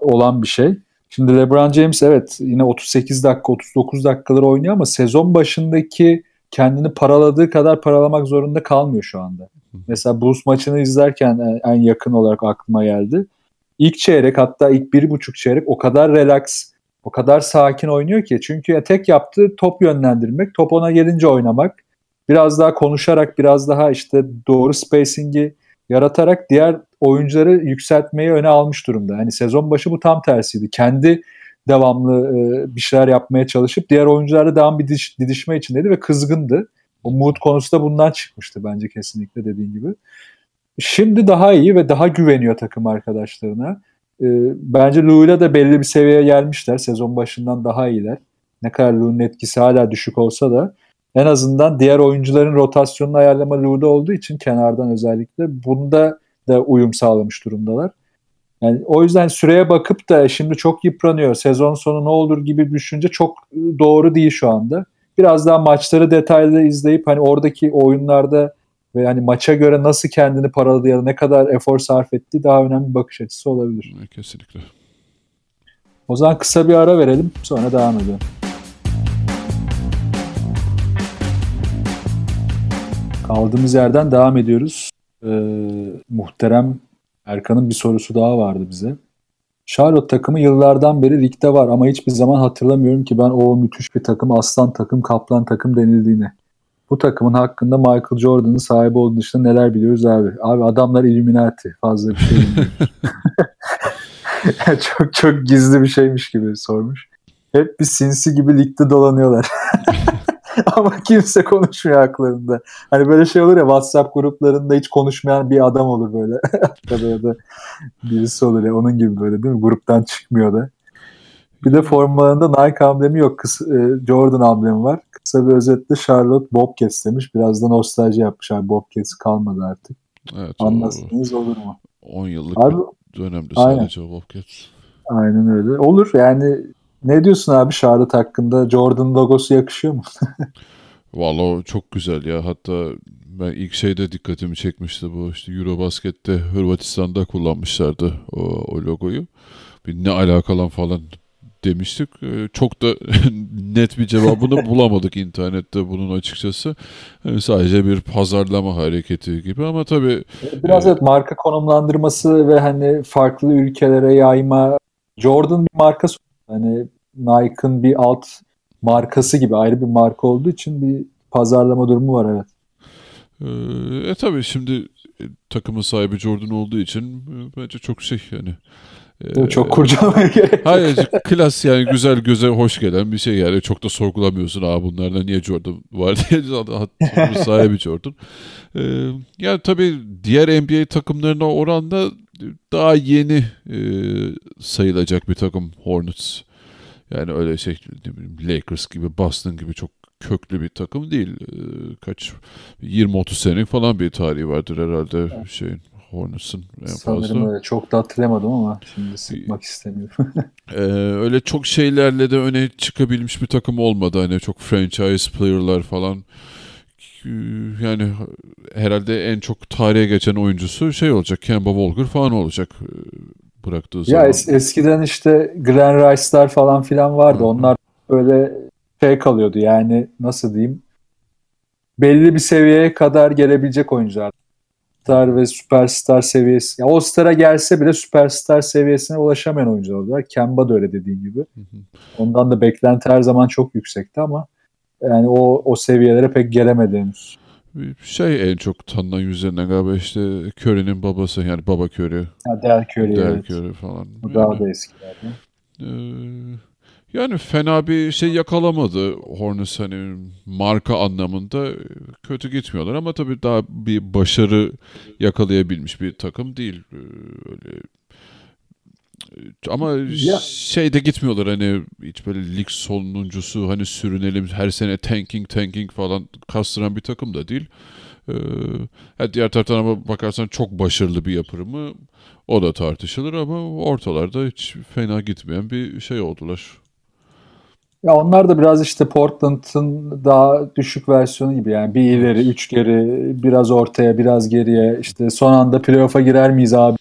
olan bir şey. Şimdi LeBron James evet yine 38 dakika 39 dakikalar oynuyor ama sezon başındaki kendini paraladığı kadar paralamak zorunda kalmıyor şu anda. Mesela Bulls maçını izlerken en yakın olarak aklıma geldi. İlk çeyrek hatta ilk bir buçuk çeyrek o kadar relax, o kadar sakin oynuyor ki. Çünkü tek yaptığı top yönlendirmek, top ona gelince oynamak biraz daha konuşarak biraz daha işte doğru spacing'i yaratarak diğer oyuncuları yükseltmeyi öne almış durumda. Hani sezon başı bu tam tersiydi. Kendi devamlı e, bir şeyler yapmaya çalışıp diğer oyuncularla devam bir didiş, didişme içindeydi ve kızgındı. O mood konusu da bundan çıkmıştı bence kesinlikle dediğin gibi. Şimdi daha iyi ve daha güveniyor takım arkadaşlarına. E, bence Lou'yla da belli bir seviyeye gelmişler. Sezon başından daha iyiler. Ne kadar Lou'nun etkisi hala düşük olsa da en azından diğer oyuncuların rotasyonunu ayarlama Lou'da olduğu için kenardan özellikle bunda da uyum sağlamış durumdalar. Yani o yüzden süreye bakıp da şimdi çok yıpranıyor, sezon sonu ne olur gibi bir düşünce çok doğru değil şu anda. Biraz daha maçları detaylı izleyip hani oradaki oyunlarda ve hani maça göre nasıl kendini paraladı ya da ne kadar efor sarf ettiği daha önemli bir bakış açısı olabilir. Kesinlikle. O zaman kısa bir ara verelim sonra devam edelim. Kaldığımız yerden devam ediyoruz. Ee, muhterem Erkan'ın bir sorusu daha vardı bize. Charlotte takımı yıllardan beri ligde var ama hiçbir zaman hatırlamıyorum ki ben o müthiş bir takım, aslan takım, kaplan takım denildiğini. Bu takımın hakkında Michael Jordan'ın sahibi olduğu dışında neler biliyoruz abi? Abi adamlar Illuminati. Fazla bir şey [LAUGHS] çok çok gizli bir şeymiş gibi sormuş. Hep bir sinsi gibi ligde dolanıyorlar. [LAUGHS] [LAUGHS] Ama kimse konuşmuyor haklarında. Hani böyle şey olur ya WhatsApp gruplarında hiç konuşmayan bir adam olur böyle. [LAUGHS] da, ya da birisi olur ya onun gibi böyle değil mi? Gruptan çıkmıyor da. Bir de formalarında Nike amblemi yok. Kısa, e, Jordan amblemi var. Kısa bir özetle Charlotte Bobcats demiş. Biraz da nostalji yapmış abi. Bobcats kalmadı artık. Evet, Anlarsınız olur mu? 10 yıllık abi, dönemde sadece aynen. Bobcats. Aynen öyle. Olur yani ne diyorsun abi Charlotte hakkında? Jordan logosu yakışıyor mu? [LAUGHS] Valla çok güzel ya. Hatta ben ilk şeyde dikkatimi çekmişti bu. işte Eurobasket'te Hırvatistan'da kullanmışlardı o, o logoyu. Bir ne alakalan falan demiştik. E, çok da [LAUGHS] net bir cevabını [LAUGHS] bulamadık internette bunun açıkçası. E, sadece bir pazarlama hareketi gibi ama tabii Biraz evet marka konumlandırması ve hani farklı ülkelere yayma. Jordan bir marka hani Nike'ın bir alt markası gibi ayrı bir marka olduğu için bir pazarlama durumu var evet. Ee, e tabii şimdi e, takımın sahibi Jordan olduğu için e, bence çok şey yani. E, çok kurcalamaya [LAUGHS] gerek yok. Hayır klas yani güzel göze hoş gelen bir şey yani çok da sorgulamıyorsun aa bunlarda niye Jordan var [LAUGHS] diye sahibi Jordan. Ee, yani tabii diğer NBA takımlarına oranla daha yeni e, sayılacak bir takım Hornets. Yani öyle şey Lakers gibi Boston gibi çok köklü bir takım değil. Ee, kaç 20-30 senelik falan bir tarihi vardır herhalde evet. şeyin Hornets'ın en Sanırım fazla. öyle. Çok da hatırlamadım ama şimdi sıkmak istemiyorum. ee, [LAUGHS] öyle çok şeylerle de öne çıkabilmiş bir takım olmadı. Hani çok franchise player'lar falan. Ee, Yani herhalde en çok tarihe geçen oyuncusu şey olacak. Kemba Walker falan olacak e, bıraktığı zaman. Ya es- eskiden işte Glenn Rice'lar falan filan vardı. Hı. Onlar böyle şey kalıyordu yani nasıl diyeyim belli bir seviyeye kadar gelebilecek oyuncular. Star ve süperstar seviyesi. Ya All-Star'a gelse bile süperstar seviyesine ulaşamayan oyuncular. Kemba da öyle dediğin gibi. Hı hı. Ondan da beklenti her zaman çok yüksekti ama yani o o seviyelere pek gelemedi henüz. Şey en çok tanınan yüzlerinden galiba işte Curry'nin babası yani baba Curry, Ha, Del Curry, Del evet. Curry falan. Bu daha Yani, da eskilerde. e, yani fena bir şey yakalamadı Hornets hani marka anlamında kötü gitmiyorlar ama tabii daha bir başarı yakalayabilmiş bir takım değil. E, Öyle ama Ya- şeyde gitmiyorlar hani hiç böyle lig sonuncusu hani sürünelim her sene tanking tanking falan kastıran bir takım da değil. Ee, diğer taraftan ama bakarsan çok başarılı bir yapırı mı o da tartışılır ama ortalarda hiç fena gitmeyen bir şey oldular. Ya onlar da biraz işte Portland'ın daha düşük versiyonu gibi yani bir ileri, üç geri, biraz ortaya, biraz geriye işte son anda playoff'a girer miyiz abi?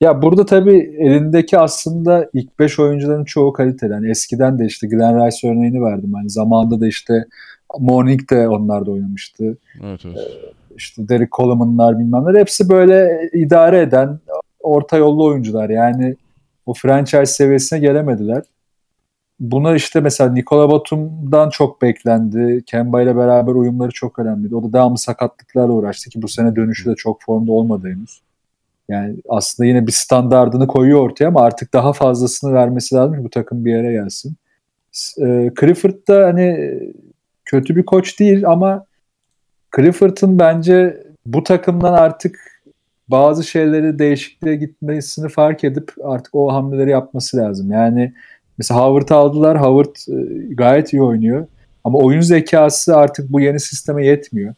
Ya burada tabii elindeki aslında ilk 5 oyuncuların çoğu kaliteli. Yani eskiden de işte Glenn Rice örneğini verdim. Hani zamanında da işte Morning de onlar da oynamıştı. Evet, evet. İşte Derek Coleman'lar bilmem neler. Hepsi böyle idare eden orta yollu oyuncular. Yani o franchise seviyesine gelemediler. Buna işte mesela Nikola Batum'dan çok beklendi. Kemba ile beraber uyumları çok önemliydi. O da devamlı sakatlıklarla uğraştı ki bu sene dönüşü de çok formda olmadı henüz. Yani aslında yine bir standardını koyuyor ortaya ama artık daha fazlasını vermesi lazım ki bu takım bir yere gelsin. E, Clifford da hani kötü bir koç değil ama Clifford'ın bence bu takımdan artık bazı şeyleri değişikliğe gitmesini fark edip artık o hamleleri yapması lazım. Yani mesela Howard'ı aldılar. Howard e, gayet iyi oynuyor. Ama oyun zekası artık bu yeni sisteme yetmiyor.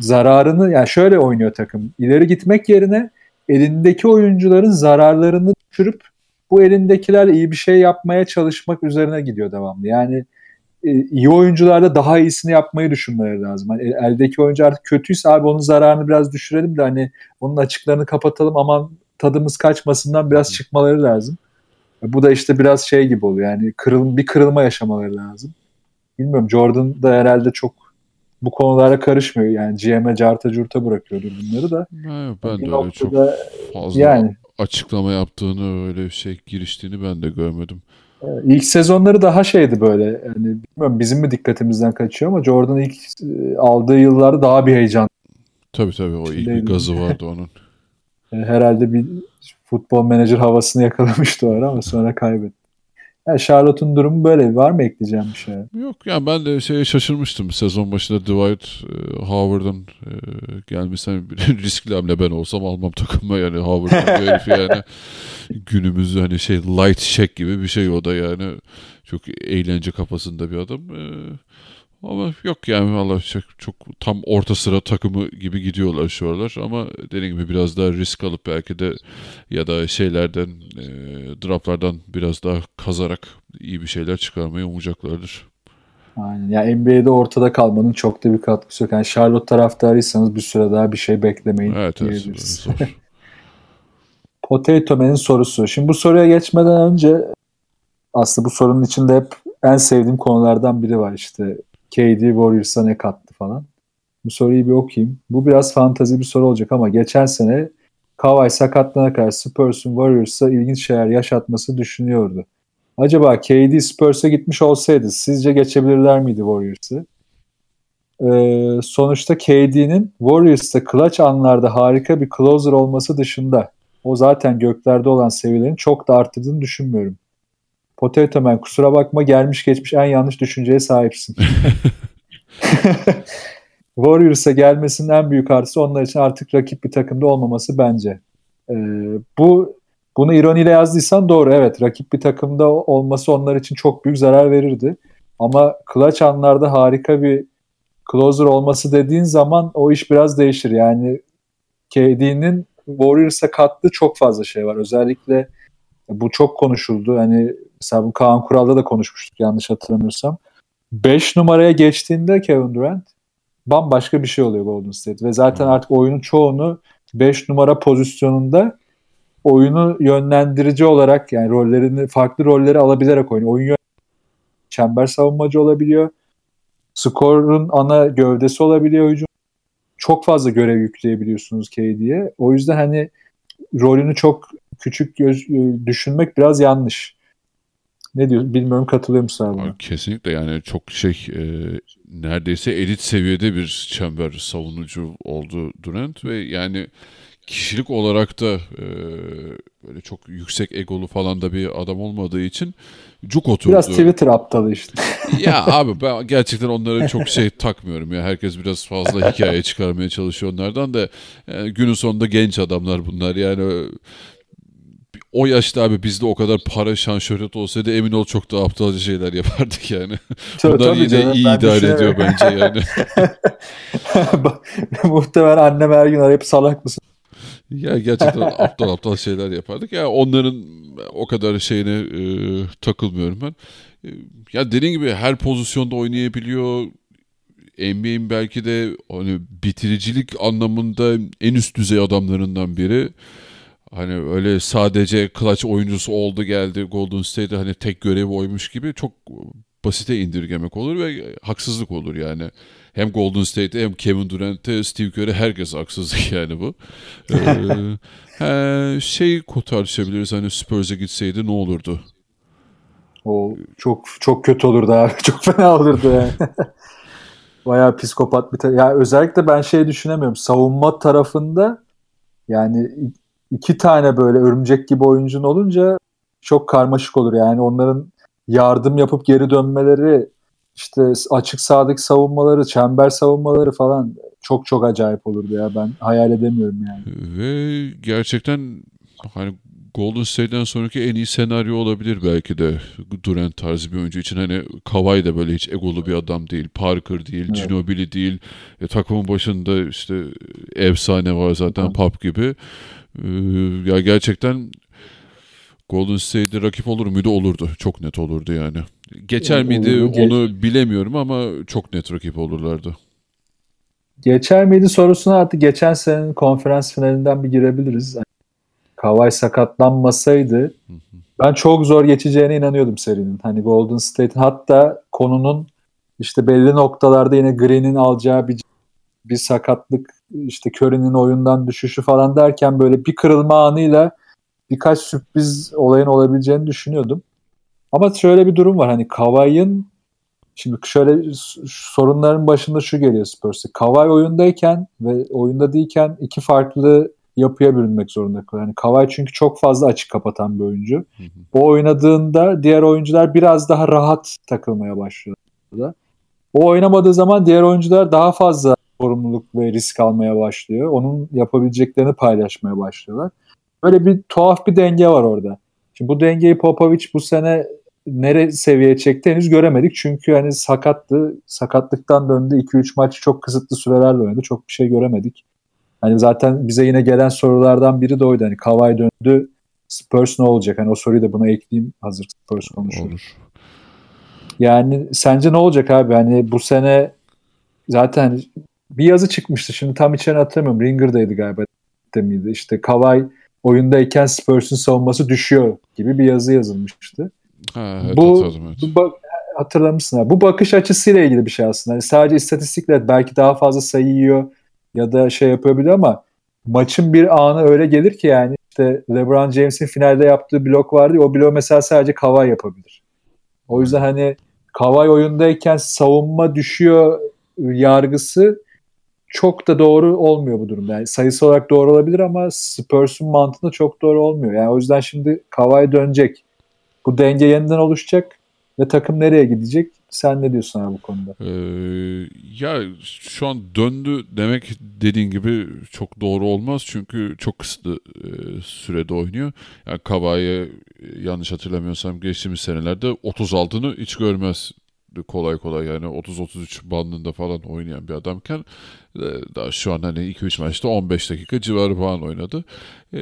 Zararını yani şöyle oynuyor takım. İleri gitmek yerine elindeki oyuncuların zararlarını düşürüp bu elindekilerle iyi bir şey yapmaya çalışmak üzerine gidiyor devamlı. Yani e, iyi oyuncularla daha iyisini yapmayı düşünmeleri lazım. Hani el- eldeki oyuncu artık kötüyse abi onun zararını biraz düşürelim de hani onun açıklarını kapatalım aman tadımız kaçmasından biraz çıkmaları lazım. Bu da işte biraz şey gibi oluyor. Yani kırıl, bir kırılma yaşamaları lazım. Bilmiyorum Jordan da herhalde çok bu konulara karışmıyor. Yani GM'e carta curta bırakıyordur bunları da. Ha, ben Bir de öyle çok fazla yani açıklama yaptığını öyle şey giriştiğini ben de görmedim. İlk sezonları daha şeydi böyle. Yani bilmiyorum bizim mi dikkatimizden kaçıyor ama Jordan ilk e, aldığı yıllarda daha bir heyecan. Tabii tabii o ilk bir gazı vardı onun. [LAUGHS] E, Herhalde bir futbol menajer havasını yakalamıştı o ara ama sonra kaybetti. Yani Charlotte'un durumu böyle. Var mı ekleyeceğim bir şey? Yok ya ben de şeye şaşırmıştım. Sezon başında Dwight e, Howard'ın e, gelmesine bir [LAUGHS] riskli hamle. Ben olsam almam takıma yani Howard gibi [LAUGHS] herif yani. Günümüzde hani şey light check gibi bir şey o da yani. Çok eğlence kafasında bir adam. E, ama yok yani valla çok, çok tam orta sıra takımı gibi gidiyorlar şu aralar ama dediğim gibi biraz daha risk alıp belki de ya da şeylerden e, draftlardan biraz daha kazarak iyi bir şeyler çıkarmayı umacaklardır. Aynen. Yani NBA'de ortada kalmanın çok da bir katkısı yok. Yani Charlotte taraftarıysanız bir süre daha bir şey beklemeyin Evet evet. [LAUGHS] Potato Man'in sorusu. Şimdi bu soruya geçmeden önce aslında bu sorunun içinde hep en sevdiğim konulardan biri var işte. KD Warriors'a ne kattı falan. Bu soruyu bir okuyayım. Bu biraz fantazi bir soru olacak ama geçen sene Kawhi sakatlığına karşı Spurs'un Warriors'a ilginç şeyler yaşatması düşünüyordu. Acaba KD Spurs'a gitmiş olsaydı sizce geçebilirler miydi Warriors'ı? Ee, sonuçta KD'nin Warriors'ta clutch anlarda harika bir closer olması dışında o zaten göklerde olan seviyelerini çok da arttırdığını düşünmüyorum. Potato Man kusura bakma gelmiş geçmiş en yanlış düşünceye sahipsin. [LAUGHS] [LAUGHS] Warriors'a gelmesinin en büyük artısı onlar için artık rakip bir takımda olmaması bence. Ee, bu bunu ironiyle yazdıysan doğru evet rakip bir takımda olması onlar için çok büyük zarar verirdi. Ama clutch anlarda harika bir closer olması dediğin zaman o iş biraz değişir. Yani KD'nin Warriors'a kattığı çok fazla şey var. Özellikle bu çok konuşuldu. Hani mesela bu Kaan Kural'da da konuşmuştuk yanlış hatırlamıyorsam. 5 numaraya geçtiğinde Kevin Durant bambaşka bir şey oluyor Golden State ve zaten artık oyunun çoğunu 5 numara pozisyonunda oyunu yönlendirici olarak yani rollerini farklı rolleri alabilerek oynuyor. Oyun çember savunmacı olabiliyor. Skorun ana gövdesi olabiliyor hücum. Çok fazla görev yükleyebiliyorsunuz KD'ye. O yüzden hani rolünü çok küçük göz, düşünmek biraz yanlış. Ne diyor bilmiyorum katılıyor musun abi? Kesinlikle yani çok şey e, neredeyse elit seviyede bir çember savunucu oldu Durant ve yani kişilik olarak da e, böyle çok yüksek egolu falan da bir adam olmadığı için cuk oturdu. Biraz Twitter aptalı işte. [LAUGHS] ya abi ben gerçekten onlara çok şey takmıyorum ya. Herkes biraz fazla hikaye çıkarmaya çalışıyor onlardan da yani günün sonunda genç adamlar bunlar. Yani o yaşta abi bizde o kadar para, şan, şöhret olsaydı emin ol çok daha aptalca şeyler yapardık yani. [LAUGHS] Tabii, Bunlar tabii yine canım, iyi idare ediyor düşünüyorum. bence yani. [LAUGHS] Muhtemelen annem her gün arayıp salak mısın? Ya gerçekten [LAUGHS] aptal aptal şeyler yapardık. Ya onların o kadar şeyine e, takılmıyorum ben. E, ya dediğin gibi her pozisyonda oynayabiliyor. NBA'in belki de hani bitiricilik anlamında en üst düzey adamlarından biri. Hani öyle sadece clutch oyuncusu oldu geldi Golden State'de hani tek görevi oymuş gibi çok basite indirgemek olur ve haksızlık olur yani. Hem Golden State'e hem Kevin Durant'e Steve Kerr'e herkes haksızlık [LAUGHS] yani bu. ee, şey tartışabiliriz hani Spurs'e gitseydi ne olurdu? O çok çok kötü olurdu abi. [LAUGHS] Çok fena olurdu yani. [LAUGHS] Bayağı psikopat bir ta- ya özellikle ben şey düşünemiyorum. Savunma tarafında yani iki tane böyle örümcek gibi oyuncun olunca çok karmaşık olur yani onların yardım yapıp geri dönmeleri işte açık sahadaki savunmaları, çember savunmaları falan çok çok acayip olurdu ya ben hayal edemiyorum yani. Ve gerçekten hani Golden State'den sonraki en iyi senaryo olabilir belki de Durant tarzı bir oyuncu için. Hani Kawhi da böyle hiç egolu bir adam değil. Parker değil, Evet. Ginobili değil. E, takımın başında işte efsane var zaten Hı. Pop gibi. Ee, ya gerçekten Golden State'de rakip olur muydu? Olurdu. Çok net olurdu yani. Geçer Olurdu. miydi Ge- onu bilemiyorum ama çok net rakip olurlardı. Geçer miydi sorusuna artık geçen senenin konferans finalinden bir girebiliriz. Yani Kawhi sakatlanmasaydı ben çok zor geçeceğine inanıyordum serinin. Hani Golden State'in hatta konunun işte belli noktalarda yine Green'in alacağı bir bir sakatlık işte Curry'nin oyundan düşüşü falan derken böyle bir kırılma anıyla birkaç sürpriz olayın olabileceğini düşünüyordum. Ama şöyle bir durum var hani Kawhi'nin şimdi şöyle sorunların başında şu geliyor Spurs'e. Kawhi oyundayken ve oyunda değilken iki farklı yapıya bürünmek zorunda kalıyor. Yani Kawhi çünkü çok fazla açık kapatan bir oyuncu. O oynadığında diğer oyuncular biraz daha rahat takılmaya başlıyor. O oynamadığı zaman diğer oyuncular daha fazla sorumluluk ve risk almaya başlıyor. Onun yapabileceklerini paylaşmaya başlıyorlar. Böyle bir tuhaf bir denge var orada. Şimdi bu dengeyi Popovic bu sene nere seviyeye çekti henüz göremedik. Çünkü hani sakattı. Sakatlıktan döndü. 2-3 maç çok kısıtlı sürelerle oynadı. Çok bir şey göremedik. Hani zaten bize yine gelen sorulardan biri de oydu. Hani Kawhi döndü. Spurs ne olacak? Hani o soruyu da buna ekleyeyim hazır Spurs konuşuyor. Olur. Yani sence ne olacak abi? Hani bu sene zaten bir yazı çıkmıştı. Şimdi tam içeriğini hatırlamıyorum. Ringer'daydı galiba. De miydi? İşte Kawhi oyundayken Spurs'un savunması düşüyor gibi bir yazı yazılmıştı. Ha, evet, bu, hatırladım, evet. bu hatırlamışsın abi. Bu bakış açısıyla ilgili bir şey aslında. Yani sadece istatistikle belki daha fazla sayı yiyor ya da şey yapabiliyor ama maçın bir anı öyle gelir ki yani işte LeBron James'in finalde yaptığı blok vardı ya o blok mesela sadece Kawhi yapabilir. O yüzden hani Kawhi oyundayken savunma düşüyor yargısı çok da doğru olmuyor bu durumda. Yani sayısı olarak doğru olabilir ama Spurs'un mantığında çok doğru olmuyor. Yani o yüzden şimdi Kawhi dönecek. Bu denge yeniden oluşacak ve takım nereye gidecek? Sen ne diyorsun abi bu konuda? Ee, ya şu an döndü demek dediğin gibi çok doğru olmaz çünkü çok kısıtlı e, sürede oynuyor. Yani Kavai'ye e, yanlış hatırlamıyorsam geçtiğimiz senelerde 36'ını hiç görmez kolay kolay yani 30-33 bandında falan oynayan bir adamken e, daha şu an hani 2-3 maçta 15 dakika civarı falan oynadı. E,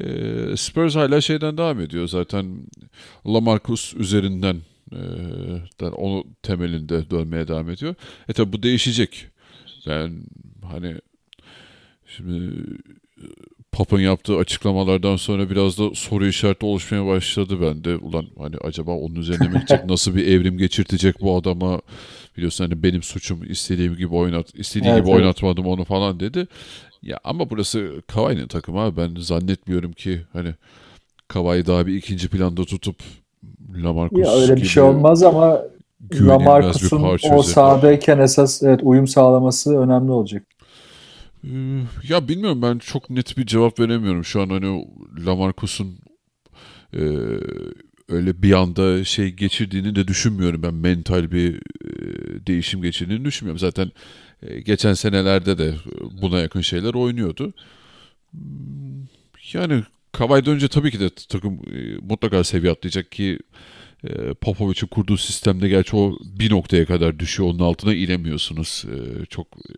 Spurs hala şeyden devam ediyor zaten Lamarcus üzerinden e, onu temelinde dönmeye devam ediyor. E tabi bu değişecek. Ben hani şimdi Pap'ın yaptığı açıklamalardan sonra biraz da soru işareti oluşmaya başladı bende. Ulan hani acaba onun üzerine mi gidecek? [LAUGHS] Nasıl bir evrim geçirtecek bu adama? Biliyorsun hani benim suçum istediğim gibi oynat, istediği Evet, gibi evet. oynatmadım onu falan dedi. Ya ama burası Kawhi'nin takımı abi. Ben zannetmiyorum ki hani Kawhi daha bir ikinci planda tutup Lamarcus Ya öyle bir şey olmaz ama Lamarcus'un o sahadayken esas evet uyum sağlaması önemli olacak. Ee, Ya bilmiyorum ben çok net bir cevap veremiyorum. Şu an hani Lamarcus'un e, öyle bir anda şey geçirdiğini de düşünmüyorum. Ben mental bir e, değişim geçirdiğini düşünmüyorum. Zaten e, geçen senelerde de buna yakın şeyler oynuyordu. Hmm, Yani Kawhi dönünce tabii ki de takım e, mutlaka seviye atlayacak ki e, Popovic'in kurduğu sistemde gerçi o bir noktaya kadar düşüyor. Onun altına inemiyorsunuz. E, çok e,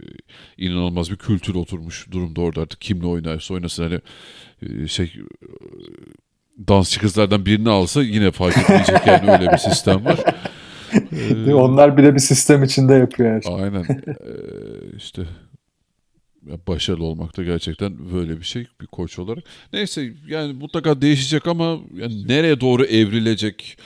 inanılmaz bir kültür oturmuş durumda orada artık kimle oynarsa oynasın hani e, şey e, dansçı kızlardan birini alsa yine fark etmeyecek yani öyle bir sistem var. [LAUGHS] Onlar bile bir sistem içinde yapıyor her şeyi. Aynen [LAUGHS] E, işte başarılı olmak da gerçekten böyle bir şey bir koç olarak. Neyse yani mutlaka değişecek ama yani nereye doğru evrilecek?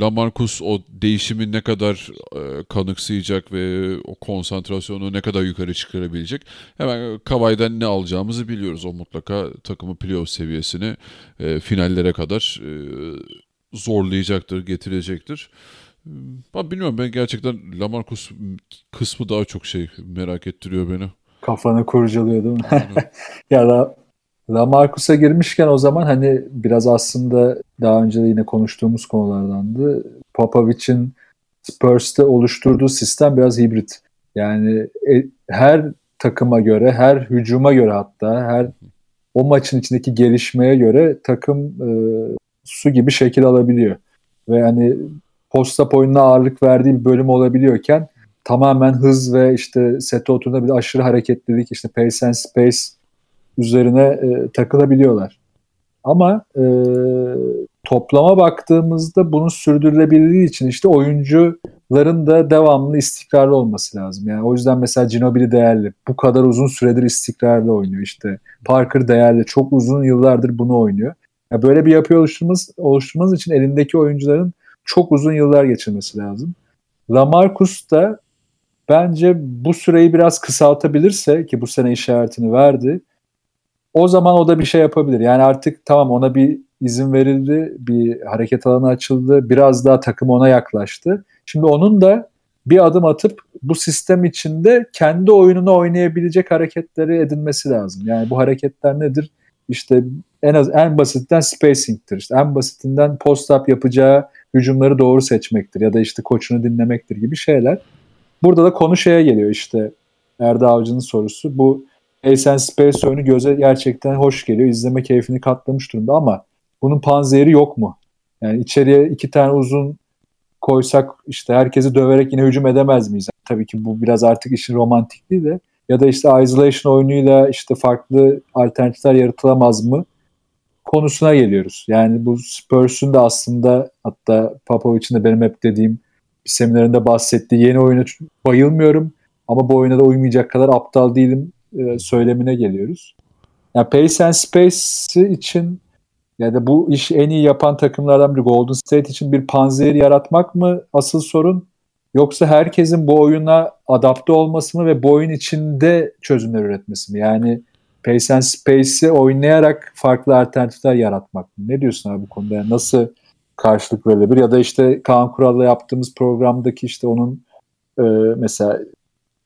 Lamarcus o değişimi ne kadar e, kanıksayacak ve o konsantrasyonu ne kadar yukarı çıkarabilecek? Hemen Kavay'dan ne alacağımızı biliyoruz. O mutlaka takımı playoff seviyesine e, finallere kadar e, zorlayacaktır, getirecektir. Ben bilmiyorum ben gerçekten Lamarcus kısmı daha çok şey merak ettiriyor beni. Kafanı kurcalıyor değil mi? [LAUGHS] ya da Lamarcus'a girmişken o zaman hani biraz aslında daha önce de yine konuştuğumuz konulardandı. Popovic'in Spurs'te oluşturduğu sistem biraz hibrit. Yani e, her takıma göre, her hücuma göre hatta her o maçın içindeki gelişmeye göre takım e, su gibi şekil alabiliyor. Ve hani post-up oyununa ağırlık verdiği bir bölüm olabiliyorken tamamen hız ve işte sete oturduğunda bir aşırı hareketlilik işte pace and space üzerine e, takılabiliyorlar. Ama e, toplama baktığımızda bunun sürdürülebilirliği için işte oyuncuların da devamlı istikrarlı olması lazım. Yani o yüzden mesela Ginobili değerli. Bu kadar uzun süredir istikrarlı oynuyor işte. Parker değerli. Çok uzun yıllardır bunu oynuyor. Ya böyle bir yapı oluşturması, oluşturmanız için elindeki oyuncuların çok uzun yıllar geçirmesi lazım. Lamarcus da bence bu süreyi biraz kısaltabilirse ki bu sene işaretini verdi. O zaman o da bir şey yapabilir. Yani artık tamam ona bir izin verildi, bir hareket alanı açıldı, biraz daha takım ona yaklaştı. Şimdi onun da bir adım atıp bu sistem içinde kendi oyununu oynayabilecek hareketleri edinmesi lazım. Yani bu hareketler nedir? İşte en az en basitinden spacing'tir. İşte en basitinden post-up yapacağı hücumları doğru seçmektir ya da işte koçunu dinlemektir gibi şeyler. Burada da konu şeye geliyor işte Erda Avcı'nın sorusu. Bu Ace Space oyunu göze gerçekten hoş geliyor. İzleme keyfini katlamış durumda ama bunun panzehiri yok mu? Yani içeriye iki tane uzun koysak işte herkesi döverek yine hücum edemez miyiz? Tabii ki bu biraz artık işin romantikliği de ya da işte isolation oyunuyla işte farklı alternatifler yaratılamaz mı konusuna geliyoruz. Yani bu Spurs'un da aslında hatta Popovic'in de benim hep dediğim seminerinde bahsettiği yeni oyuna bayılmıyorum ama bu oyuna da uymayacak kadar aptal değilim e, söylemine geliyoruz. Yani Pace and Space için Ya da bu iş en iyi yapan takımlardan biri Golden State için bir panzehir yaratmak mı asıl sorun? Yoksa herkesin bu oyuna adapte olması mı ve bu oyun içinde çözümler üretmesi mi? Yani Pace and Space'i oynayarak farklı alternatifler yaratmak mı? Ne diyorsun abi bu konuda? Yani nasıl karşılık verilebilir? Ya da işte Kaan Kural'la yaptığımız programdaki işte onun e, mesela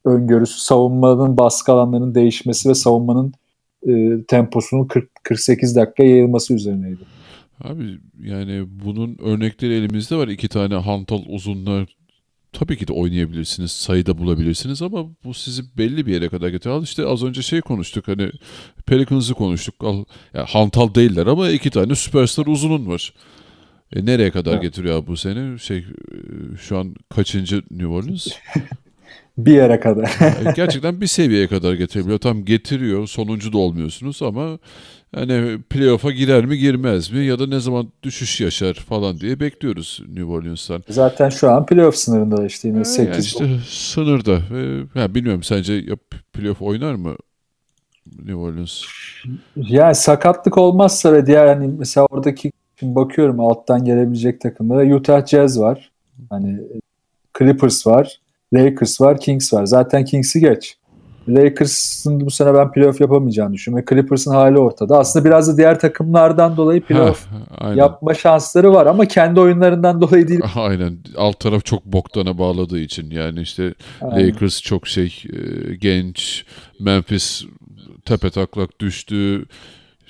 öngörüsü savunmanın baskı alanlarının değişmesi ve savunmanın e, temposunun 40, 48 dakika yayılması üzerineydi. Abi yani bunun örnekleri elimizde var. İki tane hantal uzunlar tabii ki de oynayabilirsiniz, sayıda bulabilirsiniz ama bu sizi belli bir yere kadar getiriyor. Al işte az önce şey konuştuk hani Pelicans'ı konuştuk. Al, yani hantal değiller ama iki tane süperstar uzunun var. E, nereye kadar evet. getiriyor bu seni? Şey e, şu an kaçıncı New Orleans? [LAUGHS] bir yere kadar. [LAUGHS] Gerçekten bir seviyeye kadar getirebiliyor. Tam getiriyor. Sonuncu da olmuyorsunuz ama hani playoff'a girer mi girmez mi ya da ne zaman düşüş yaşar falan diye bekliyoruz New Orleans'tan. Zaten şu an playoff sınırında işte yine 8. Yani işte sınırda. Yani bilmiyorum sence playoff oynar mı New Orleans? Yani sakatlık olmazsa ve diğer hani mesela oradaki şimdi bakıyorum alttan gelebilecek takımlara Utah Jazz var. Hani Clippers var. Lakers var, Kings var. Zaten Kings'i geç. Lakers'ın bu sene ben playoff yapamayacağını düşünüyorum. Clippers'ın hali ortada. Aslında biraz da diğer takımlardan dolayı playoff Heh, yapma şansları var ama kendi oyunlarından dolayı değil. [LAUGHS] Aynen. Alt taraf çok boktana bağladığı için. Yani işte aynen. Lakers çok şey e, genç. Memphis tepe taklak düştü.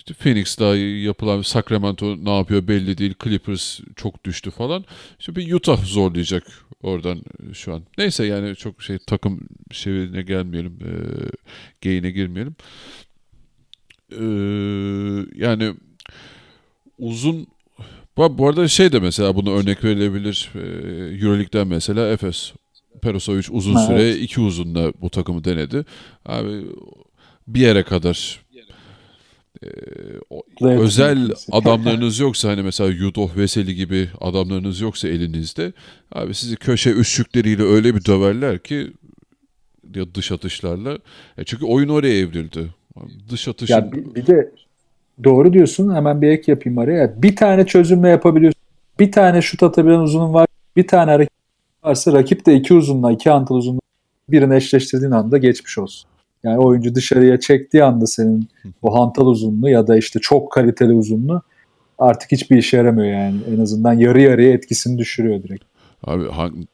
İşte Phoenix'da yapılan Sacramento ne yapıyor belli değil. Clippers çok düştü falan. İşte bir Utah zorlayacak oradan e, şu an. Neyse yani çok şey takım şeyine gelmeyelim. E, geyine girmeyelim. E, yani uzun bu arada şey de mesela bunu örnek verilebilir. E, Euroleague'den mesela Efes. Perosovic uzun evet. süre iki uzunla bu takımı denedi. Abi bir yere kadar e, o, özel adamlarınız yoksa hani mesela Yudoh Veseli gibi adamlarınız yoksa elinizde abi sizi köşe üçlükleriyle öyle bir döverler ki ya dış atışlarla. E çünkü oyun oraya evrildi. Dış atışın... Ya bir, bir de doğru diyorsun hemen bir ek yapayım araya. Bir tane çözümle yapabiliyorsun. Bir tane şut atabilen uzunun var. Bir tane hareket varsa rakip de iki uzunla iki antal uzunla birini eşleştirdiğin anda geçmiş olsun. Yani oyuncu dışarıya çektiği anda senin o hantal uzunluğu ya da işte çok kaliteli uzunluğu artık hiçbir işe yaramıyor yani. En azından yarı yarıya etkisini düşürüyor direkt. Abi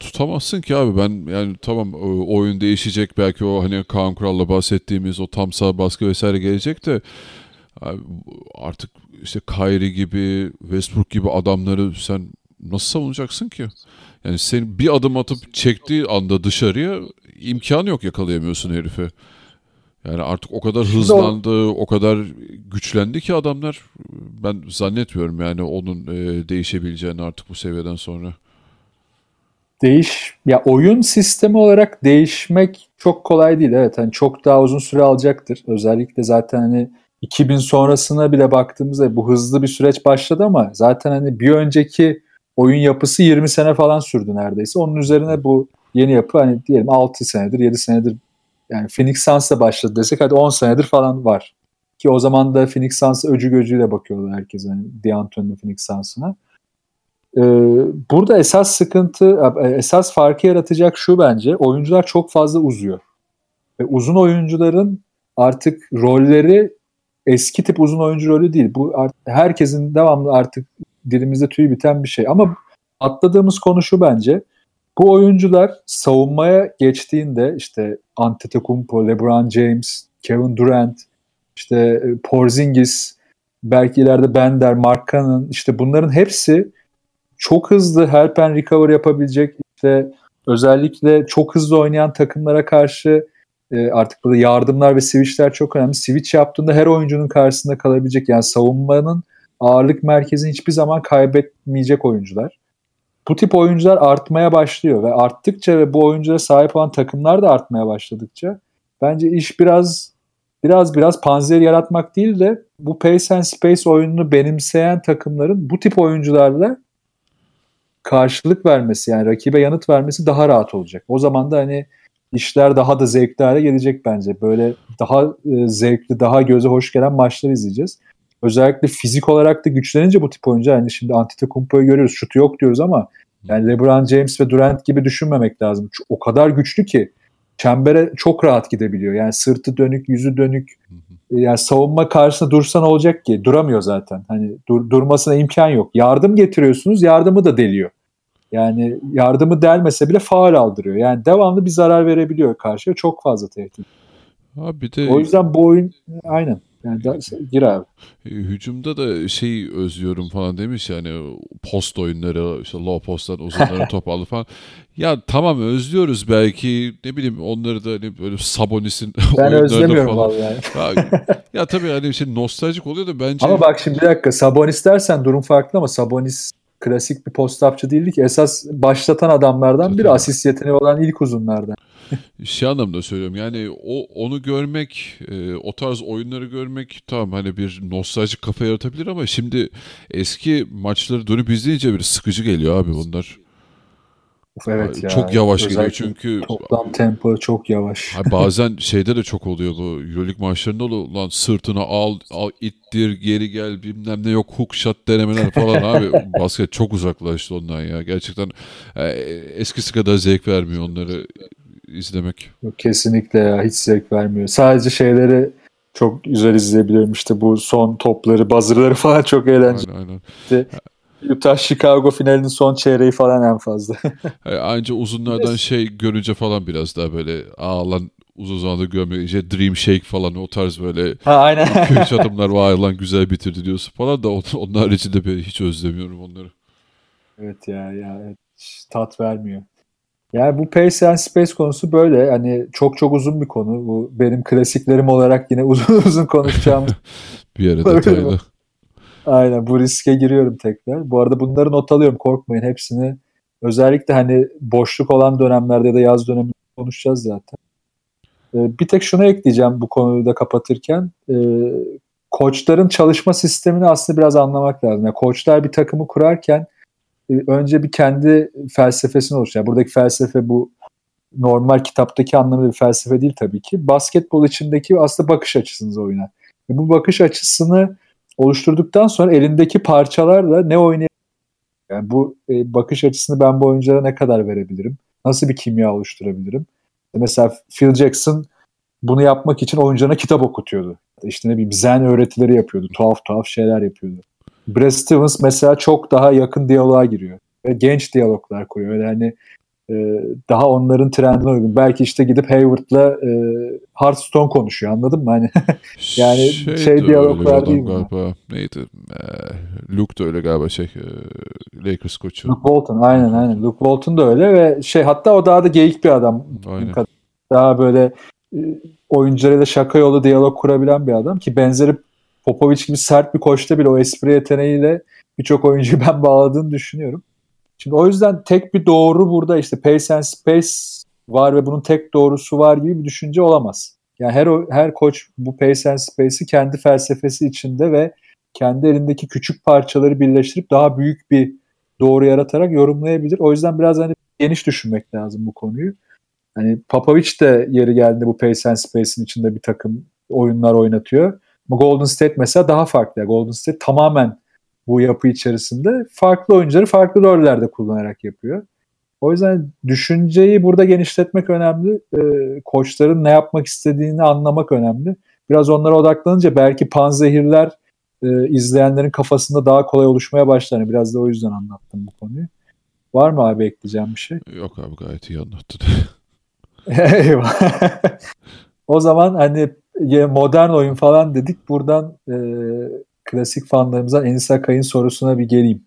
tutamazsın ki abi ben yani tamam oyun değişecek belki o hani Kaan Kural'la bahsettiğimiz o tam sağ baskı vesaire gelecek de abi artık işte Kyrie gibi Westbrook gibi adamları sen nasıl savunacaksın ki? Yani sen bir adım atıp çektiği anda dışarıya imkan yok yakalayamıyorsun herifi. Yani artık o kadar hızlandı, o kadar güçlendi ki adamlar. Ben zannetmiyorum yani onun e, değişebileceğini artık bu seviyeden sonra. Değiş ya oyun sistemi olarak değişmek çok kolay değil. Evet hani çok daha uzun süre alacaktır. Özellikle zaten hani 2000 sonrasına bile baktığımızda bu hızlı bir süreç başladı ama zaten hani bir önceki oyun yapısı 20 sene falan sürdü neredeyse. Onun üzerine bu yeni yapı hani diyelim 6 senedir 7 senedir yani Phoenix Suns'la başladı desek hadi 10 senedir falan var. Ki o zaman da Phoenix Suns'a öcü gözüyle bakıyordu herkes hani D'Antoni'nin Phoenix Suns'ına. Ee, burada esas sıkıntı, esas farkı yaratacak şu bence. Oyuncular çok fazla uzuyor. Ve uzun oyuncuların artık rolleri eski tip uzun oyuncu rolü değil. Bu herkesin devamlı artık dilimizde tüy biten bir şey. Ama atladığımız konu şu bence. Bu oyuncular savunmaya geçtiğinde işte Antetokounmpo, LeBron James, Kevin Durant, işte e, Porzingis, belki ileride Bender, Mark işte bunların hepsi çok hızlı help and recover yapabilecek işte özellikle çok hızlı oynayan takımlara karşı e, artık burada yardımlar ve switchler çok önemli. Switch yaptığında her oyuncunun karşısında kalabilecek yani savunmanın ağırlık merkezini hiçbir zaman kaybetmeyecek oyuncular bu tip oyuncular artmaya başlıyor ve arttıkça ve bu oyunculara sahip olan takımlar da artmaya başladıkça bence iş biraz biraz biraz panzer yaratmak değil de bu pace and space oyununu benimseyen takımların bu tip oyuncularla karşılık vermesi yani rakibe yanıt vermesi daha rahat olacak. O zaman da hani işler daha da zevkli hale gelecek bence. Böyle daha e, zevkli, daha göze hoş gelen maçlar izleyeceğiz. Özellikle fizik olarak da güçlenince bu tip oyuncu yani şimdi Antetokounmpo'yu görüyoruz şutu yok diyoruz ama yani LeBron James ve Durant gibi düşünmemek lazım. O kadar güçlü ki çembere çok rahat gidebiliyor. Yani sırtı dönük, yüzü dönük. Yani savunma karşısında dursan olacak ki duramıyor zaten. Hani dur, durmasına imkan yok. Yardım getiriyorsunuz, yardımı da deliyor. Yani yardımı delmese bile faal aldırıyor. Yani devamlı bir zarar verebiliyor karşıya. Çok fazla tehdit. Abi de O yüzden bu oyun aynen. Yani gir abi. E, Hücumda da şey özlüyorum falan demiş yani post oyunları işte low posttan uzunlara [LAUGHS] top aldı falan. Ya tamam özlüyoruz belki ne bileyim onları da hani böyle Sabonis'in Ben [LAUGHS] özlemiyorum falan. vallahi. Ya, ya [LAUGHS] tabii hani şey nostaljik oluyor da bence Ama bak şimdi bir dakika Sabonis dersen durum farklı ama Sabonis klasik bir post-upçı değildi ki. Esas başlatan adamlardan biri asist yeteneği olan ilk uzunlardan. [LAUGHS] şey anlamda söylüyorum yani o onu görmek e, o tarz oyunları görmek tamam hani bir nostaljik kafa yaratabilir ama şimdi eski maçları dönüp izleyince bir sıkıcı geliyor abi bunlar. Of, evet ya. Çok yavaş geliyor Özellikle çünkü Toplam tempo çok yavaş. Bazen [LAUGHS] şeyde de çok oluyor bu Euroleague maçlarında oluyor. Lan sırtına al, al ittir geri gel bilmem ne yok hook shot denemeler falan abi. [LAUGHS] Basket çok uzaklaştı ondan ya. Gerçekten e, eskisi kadar zevk vermiyor onları izlemek. Kesinlikle ya hiç zevk vermiyor. Sadece şeyleri çok güzel izleyebiliyorum işte bu son topları, buzzer'ları [LAUGHS] falan çok eğlenceli. Aynen aynen. Utah Chicago finalinin son çeyreği falan en fazla. [LAUGHS] E, Anca uzunlardan şey görünce falan biraz daha böyle aa lan uzun zamandır görmüyor. İşte Dream Shake falan o tarz böyle ha aynen. [LAUGHS] 2-3 adımlar vay lan güzel bitirdi diyorsun falan da on- onun haricinde ben hiç özlemiyorum onları. Evet ya ya. Hiç tat vermiyor. Yani bu Pace and Space konusu böyle. Hani çok çok uzun bir konu. Bu benim klasiklerim olarak yine [LAUGHS] uzun uzun konuşacağım. [LAUGHS] Bir Öyle detaylı. Aynen bu riske giriyorum tekrar. Bu arada bunları not alıyorum korkmayın hepsini. Özellikle hani boşluk olan dönemlerde ya da yaz döneminde konuşacağız zaten. Ee, bir tek şunu ekleyeceğim bu konuyu da kapatırken. Ee, koçların çalışma sistemini aslında biraz anlamak lazım. Yani koçlar bir takımı kurarken önce bir kendi felsefesini oluşturuyor. Yani buradaki felsefe bu normal kitaptaki anlamı bir felsefe değil tabii ki. Basketbol içindeki aslında bakış açısınız oyuna. Ve bu bakış açısını oluşturduktan sonra elindeki parçalarla ne oynayabilirim? Yani bu e, bakış açısını ben bu oyunculara ne kadar verebilirim? Nasıl bir kimya oluşturabilirim? Mesela Phil Jackson bunu yapmak için oyuncularına kitap okutuyordu. İşte ne bileyim zen öğretileri yapıyordu. Tuhaf tuhaf şeyler yapıyordu. Brad Stevens mesela çok daha yakın diyaloğa giriyor. Ve genç diyaloglar kuruyor. Öyle hani e, daha onların trendine uygun. Belki işte gidip Hayward'la e, Hearthstone konuşuyor anladın mı? Hani [LAUGHS] Yani şey bir diyaloglar değil bunlar. galiba. Neydi? Ee, Luke da öyle galiba şey. e, Lakers koçu. Luke Walton aynen aynen. Luke Walton da öyle ve şey hatta o daha da geyik bir adam. Aynen. Daha böyle e, oyuncularıyla şaka yolu diyalog kurabilen bir adam ki benzeri Popovic gibi sert bir koçta bile o espri yeteneğiyle birçok oyuncuyu [LAUGHS] ben bağladığını düşünüyorum. Şimdi o yüzden tek bir doğru burada işte pace and space var ve bunun tek doğrusu var gibi bir düşünce olamaz. Yani her her koç bu pace and space'i kendi felsefesi içinde ve kendi elindeki küçük parçaları birleştirip daha büyük bir doğru yaratarak yorumlayabilir. O yüzden biraz hani geniş düşünmek lazım bu konuyu. Hani Popovic de yeri geldiğinde bu pace and space'in içinde bir takım oyunlar oynatıyor. Golden State mesela daha farklı. Golden State tamamen bu yapı içerisinde farklı oyuncuları farklı rollerde kullanarak yapıyor. O yüzden düşünceyi burada genişletmek önemli. Ee, koçların ne yapmak istediğini anlamak önemli. Biraz onlara odaklanınca belki panzehirler e, izleyenlerin kafasında daha kolay oluşmaya başlar. Biraz da o yüzden anlattım bu konuyu. Var mı abi ekleyeceğim bir şey? Yok abi gayet iyi anlattın. [LAUGHS] Eyvah. o zaman hani modern oyun falan dedik. Buradan e, klasik fanlarımızdan Enis Akay'ın sorusuna bir geleyim.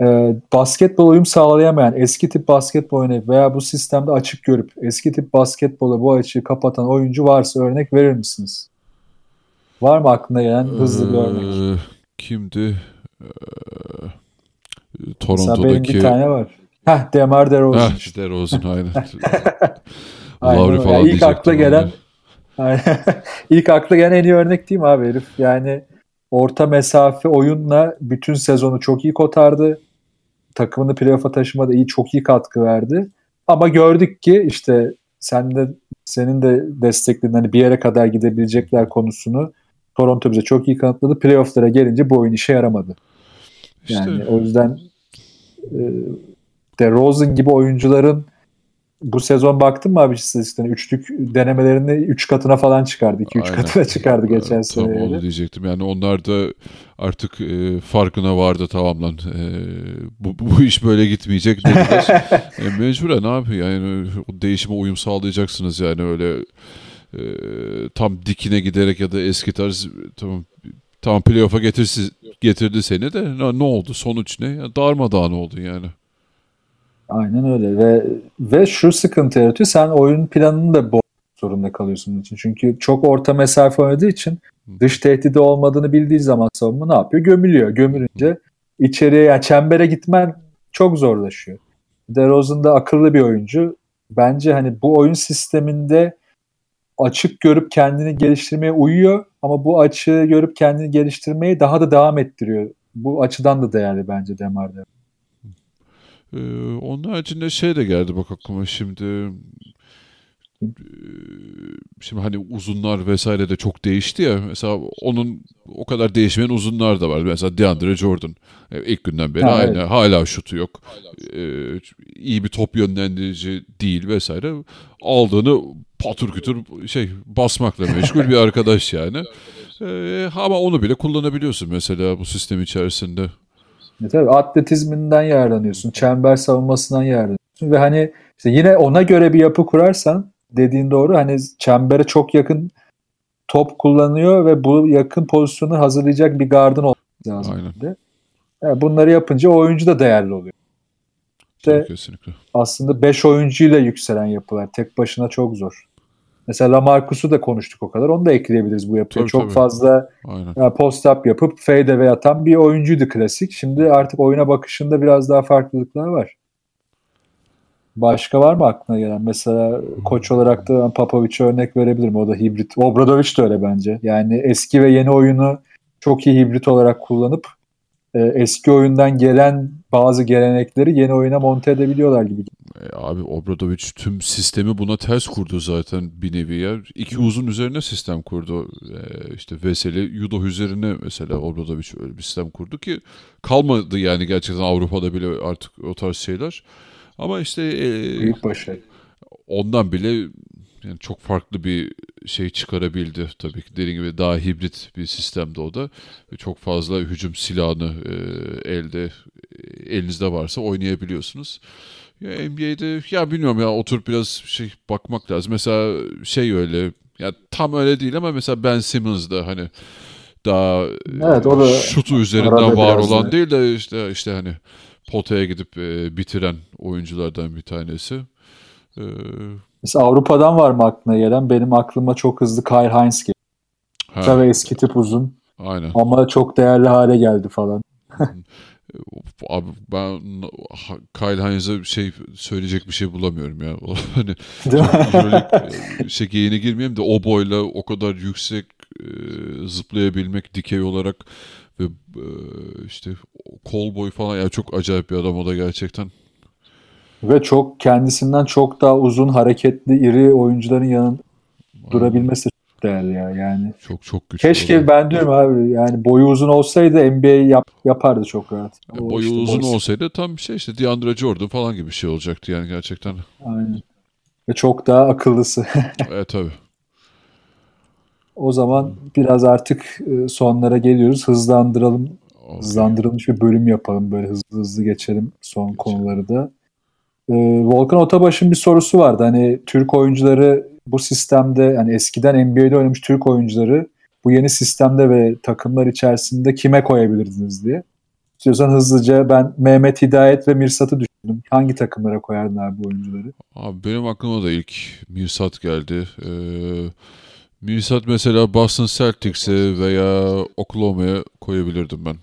E, basketbol uyum sağlayamayan, eski tip basketbol oynayıp veya bu sistemde açık görüp eski tip basketbola bu açığı kapatan oyuncu varsa örnek verir misiniz? Var mı aklına gelen hızlı bir örnek? Ee, kimdi? Ee, Mesela benim Toronto'daki bir tane var. Heh, Demar DeRozan. İşte Rosen aynen. [LAUGHS] Aynen öyle. falan Yani ilk akla gelen. [LAUGHS] İlk akla gelen en iyi örnek değil mi abi herif? Yani orta mesafe oyunla bütün sezonu çok iyi kotardı. Takımını playoff'a taşımada iyi çok iyi katkı verdi. Ama gördük ki işte sen de senin de desteklediğin hani bir yere kadar gidebilecekler konusunu Toronto bize çok iyi kanıtladı. Playoff'lara gelince bu oyun işe yaramadı. Yani İşte- o yüzden e, de Rosen gibi oyuncuların bu sezon baktın mı abi istatistiklerine? Üçlük denemelerini 3 katına falan çıkardı. 2-3 Aynen. katına [LAUGHS] çıkardı geçen Tam sene. onu diyecektim. Yani onlar da artık e, farkına vardı tamam lan. E, bu, bu iş böyle gitmeyecek [LAUGHS] e, mecburen abi yani o değişime uyum sağlayacaksınız yani öyle e, tam dikine giderek ya da eski tarz tamam tam playoff'a getirdi seni de ne, ne oldu sonuç ne? Ya, darmadağın oldu yani. Aynen öyle ve ve şu sıkıntı yaratıyor. Sen oyun planını da bozmak zorunda kalıyorsun için. Çünkü çok orta mesafe oynadığı için dış tehdidi olmadığını bildiği zaman savunma ne yapıyor? Gömülüyor. Gömülünce içeriye yani çembere gitmen çok zorlaşıyor. DeRozan da akıllı bir oyuncu. Bence hani bu oyun sisteminde açık görüp kendini geliştirmeye uyuyor ama bu açığı görüp kendini geliştirmeyi daha da devam ettiriyor. Bu açıdan da değerli bence Demar'da. Ee, onun haricinde şey de geldi bak aklıma şimdi. Ee, Şimdi hani uzunlar vesaire de çok değişti ya. Mesela onun o kadar değişmeyen uzunlar da var. Mesela DeAndre Jordan. Ee, ilk günden beri Ha, aynı. evet. Hala şutu yok. Ee, iyi bir top yönlendirici değil vesaire. Aldığını patır kütür şey basmakla meşgul bir arkadaş yani. [LAUGHS] Ee, ama onu bile kullanabiliyorsun mesela bu sistem içerisinde. E tabii atletizminden yararlanıyorsun. Çember savunmasından yararlanıyorsun. Ve hani işte yine ona göre bir yapı kurarsan dediğin doğru hani çembere çok yakın top kullanıyor ve bu yakın pozisyonu hazırlayacak bir gardın olması lazım. Aynen. de. Yani bunları yapınca o oyuncu da değerli oluyor. İşte Kesinlikle. aslında 5 oyuncuyla yükselen yapılar. Tek başına çok zor. Mesela Lamarcus'u da konuştuk o kadar. Onu da ekleyebiliriz bu yapıya. Tabii, çok tabii. fazla Aynen. yani post-up yapıp fadeaway atan bir oyuncuydu klasik. Şimdi artık oyuna bakışında biraz daha farklılıklar var. Başka var mı aklına gelen? Mesela koç olarak da Popovic'e örnek verebilirim. O da hibrit. Obradovic de öyle bence. Yani eski ve yeni oyunu çok iyi hibrit olarak kullanıp e, eski oyundan gelen bazı gelenekleri yeni oyuna monte edebiliyorlar gibi. E, abi Obradovic tüm sistemi buna ters kurdu zaten bir nevi ya. İki uzun üzerine sistem kurdu. E, işte Veseli, Yudo üzerine mesela Obradovic öyle bir sistem kurdu ki kalmadı yani gerçekten Avrupa'da bile artık o tarz şeyler. Ama işte e, Büyük başarı. ondan bile yani çok farklı bir şey çıkarabildi tabii ki. Dediğim gibi daha hibrit bir sistemde o da. Çok fazla hücum silahını e, elde e, elinizde varsa oynayabiliyorsunuz. Ya NBA'de ya bilmiyorum ya oturup biraz şey bakmak lazım. Mesela şey öyle ya tam öyle değil ama mesela Ben Simmons da hani daha Evet, o da şutu üzerinden var olan değil de işte işte hani potaya gidip e, bitiren oyunculardan bir tanesi. E, Mesela Avrupa'dan var mı aklına gelen? Benim aklıma çok hızlı Kyle Hines geliyor. ha, Tabii eski tip uzun aynen. ama çok değerli hale geldi falan. [LAUGHS] Abi ben Kyle Hines'e şey söyleyecek bir şey bulamıyorum ya. [LAUGHS] Hani Değil mi? Euroleague e, şey geyine girmeyeyim de o boyla o kadar yüksek e, zıplayabilmek dikey olarak ve e, işte kol boy falan ya çok acayip bir adam o da gerçekten. Ve çok kendisinden çok daha uzun, hareketli, iri oyuncuların yanında durabilmesi çok değerli ya yani. Çok çok güçlü. Keşke adam. ben diyorum abi yani boyu uzun olsaydı NBA yap, yapardı çok rahat. E, boyu işte uzun boy- olsaydı tam şey işte DeAndre Jordan falan gibi bir şey olacaktı yani gerçekten. Aynen. Ve çok daha akıllısı. [LAUGHS] evet tabii. o zaman biraz artık e, sonlara geliyoruz. Hızlandıralım. Hızlandırılmış bir bölüm yapalım. Böyle hızlı hızlı geçelim son konuları da. Ee, Volkan Otabaş'ın bir sorusu vardı. Hani Türk oyuncuları bu sistemde yani eskiden NBA'de oynamış Türk oyuncuları bu yeni sistemde ve takımlar içerisinde kime koyabilirdiniz diye. İstiyorsan hızlıca ben Mehmet Hidayet ve Mirsat'ı düşündüm. Hangi takımlara koyardın abi bu oyuncuları? Abi benim aklıma da ilk Mirsat geldi. Ee, Mirsat mesela Boston Celtics'e veya Oklahoma'ya koyabilirdim ben.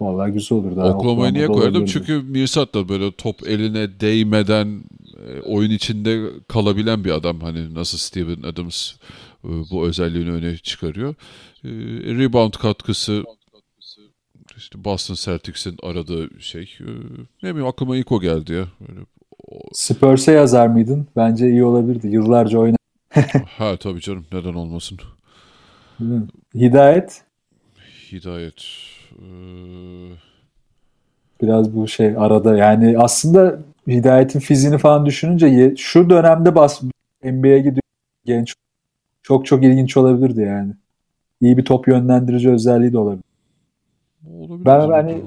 Vallahi güzel olurdu. abi. Oklahoma'ya niye koyardım? Çünkü Mirsat da böyle top eline değmeden e, oyun içinde kalabilen bir adam. Hani nasıl Steven Adams e, bu özelliğini öne çıkarıyor. E, rebound katkısı işte Boston Celtics'in aradığı şey. Ne bileyim aklıma ilk o geldi ya. Böyle, Spurs'e yazar mıydın? Bence iyi olabilirdi. Yıllarca oynadı. [LAUGHS] ha tabii canım neden olmasın. Hidayet Hidayet. Ee, biraz bu şey arada yani aslında Hidayet'in fiziğini falan düşününce şu dönemde bas NBA'ye gidiyor genç çok çok ilginç olabilirdi yani. İyi bir top yönlendirici özelliği de olabilir. olabilir. Ben hani-?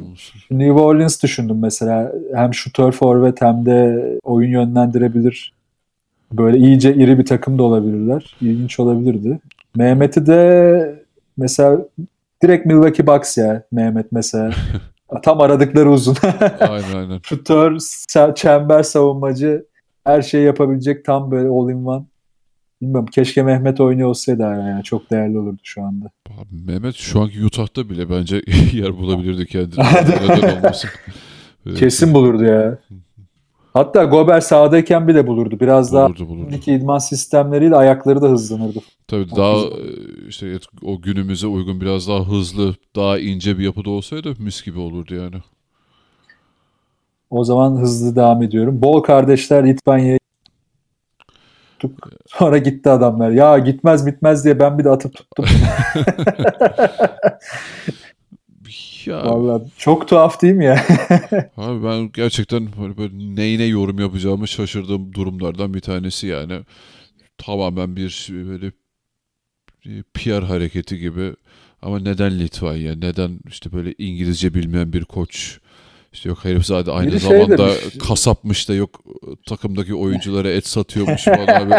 New Orleans düşündüm mesela. Hem şutör forvet hem de oyun yönlendirebilir. Böyle iyice iri bir takım da olabilirler. İlginç olabilirdi. Mehmet'i de mesela direkt Milwaukee Bucks ya Mehmet mesela. [LAUGHS] Tam aradıkları uzun. aynen aynen. şutör, çember savunmacı her şeyi yapabilecek tam böyle all in one. Bilmiyorum keşke Mehmet oynuyor olsaydı yani çok değerli olurdu şu anda. Abi Mehmet şu anki Utah'ta bile bence [LAUGHS] yer bulabilirdi kendine. Kesin bulurdu ya. Hatta Gober sahadayken bile bulurdu. Biraz daha bulurdu bulurdu. Şimdiki idman sistemleriyle ayakları da hızlanırdı. Tabii daha e, işte o günümüze uygun biraz daha hızlı, daha ince bir yapıda olsaydı mis gibi olurdu yani. O zaman hızlı devam ediyorum. Bol kardeşler Litvanya'ya tuttuk. [LAUGHS] Sonra gitti adamlar. Ya gitmez bitmez diye ben bir de atıp tuttum. [LAUGHS] Ya Vallahi çok tuhaf değil mi ya? [LAUGHS] abi ben gerçekten böyle, böyle neyine yorum yapacağımı şaşırdığım durumlardan bir tanesi yani. Tamamen bir böyle bir PR hareketi gibi. Ama neden Litvanya? Neden işte böyle İngilizce bilmeyen bir koç? İşte yok herif zaten aynı Biri şey zamanda demiş. kasapmış da yok takımdaki oyunculara et satıyormuş falan abi.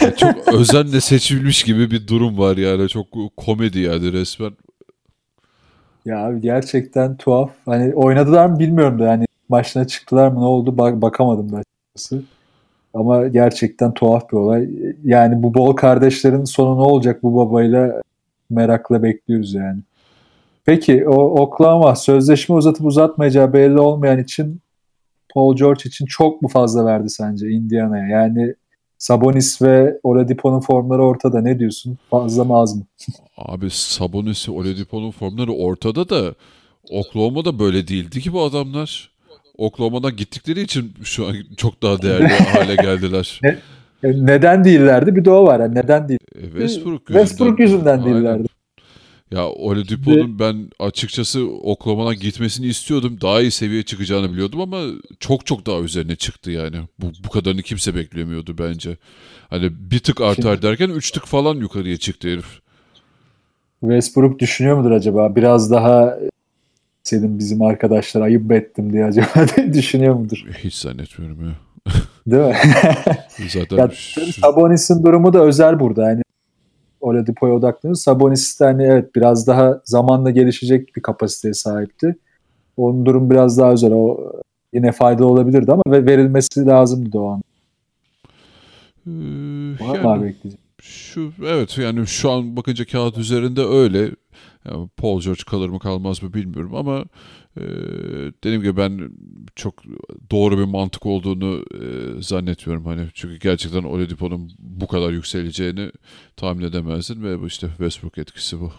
[LAUGHS] Çok özenle seçilmiş gibi bir durum var yani. Çok komedi yani resmen. Ya abi gerçekten tuhaf. Hani oynadılar mı bilmiyorum da yani maçına çıktılar mı ne oldu bak bakamadım da açıkçası. Ama gerçekten tuhaf bir olay. Yani bu bol kardeşlerin sonu ne olacak bu babayla merakla bekliyoruz yani. Peki o Oklahoma sözleşme uzatıp uzatmayacağı belli olmayan için Paul George için çok mu fazla verdi sence Indiana'ya? Yani Sabonis ve Oladipo'nun formları ortada. Ne diyorsun? Fazla mı az mı? Abi Sabonis, Oladipo'nun formları ortada da Oklahoma'da böyle değildi ki bu adamlar. Oklahoma'dan gittikleri için şu an çok daha değerli [LAUGHS] hale geldiler. Neden değillerdi? Bir de o var. Yani neden değil? E, Westbrook yüzünden. Westbrook yüzünden değillerdi. Ya Oladipo'nun ben açıkçası Oklahoma'dan gitmesini istiyordum. Daha iyi seviyeye çıkacağını biliyordum ama çok çok daha üzerine çıktı yani. Bu, bu kadarını kimse beklemiyordu bence. Hani bir tık artar Şimdi- derken üç tık falan yukarıya çıktı herif. Westbrook düşünüyor mudur acaba? Biraz daha senin bizim arkadaşlar ayıp ettim diye acaba [LAUGHS] düşünüyor mudur? Hiç zannetmiyorum ya. Değil mi? [LAUGHS] Zaten ya, Sabonis'in durumu da özel burada. Yani Oladipo'ya odaklanıyoruz. Sabonis de hani evet biraz daha zamanla gelişecek bir kapasiteye sahipti. Onun durum biraz daha özel. O yine faydalı olabilirdi ama ve verilmesi lazımdı o an. Ee, Var yani- ekleyecek? Şu evet yani şu an bakınca kağıt üzerinde öyle. Yani Paul George kalır mı kalmaz mı bilmiyorum ama e, dediğim gibi ben çok doğru bir mantık olduğunu e, zannetmiyorum hani çünkü gerçekten Oladipo'nun bu kadar yükseleceğini tahmin edemezdin ve bu işte Westbrook etkisi bu.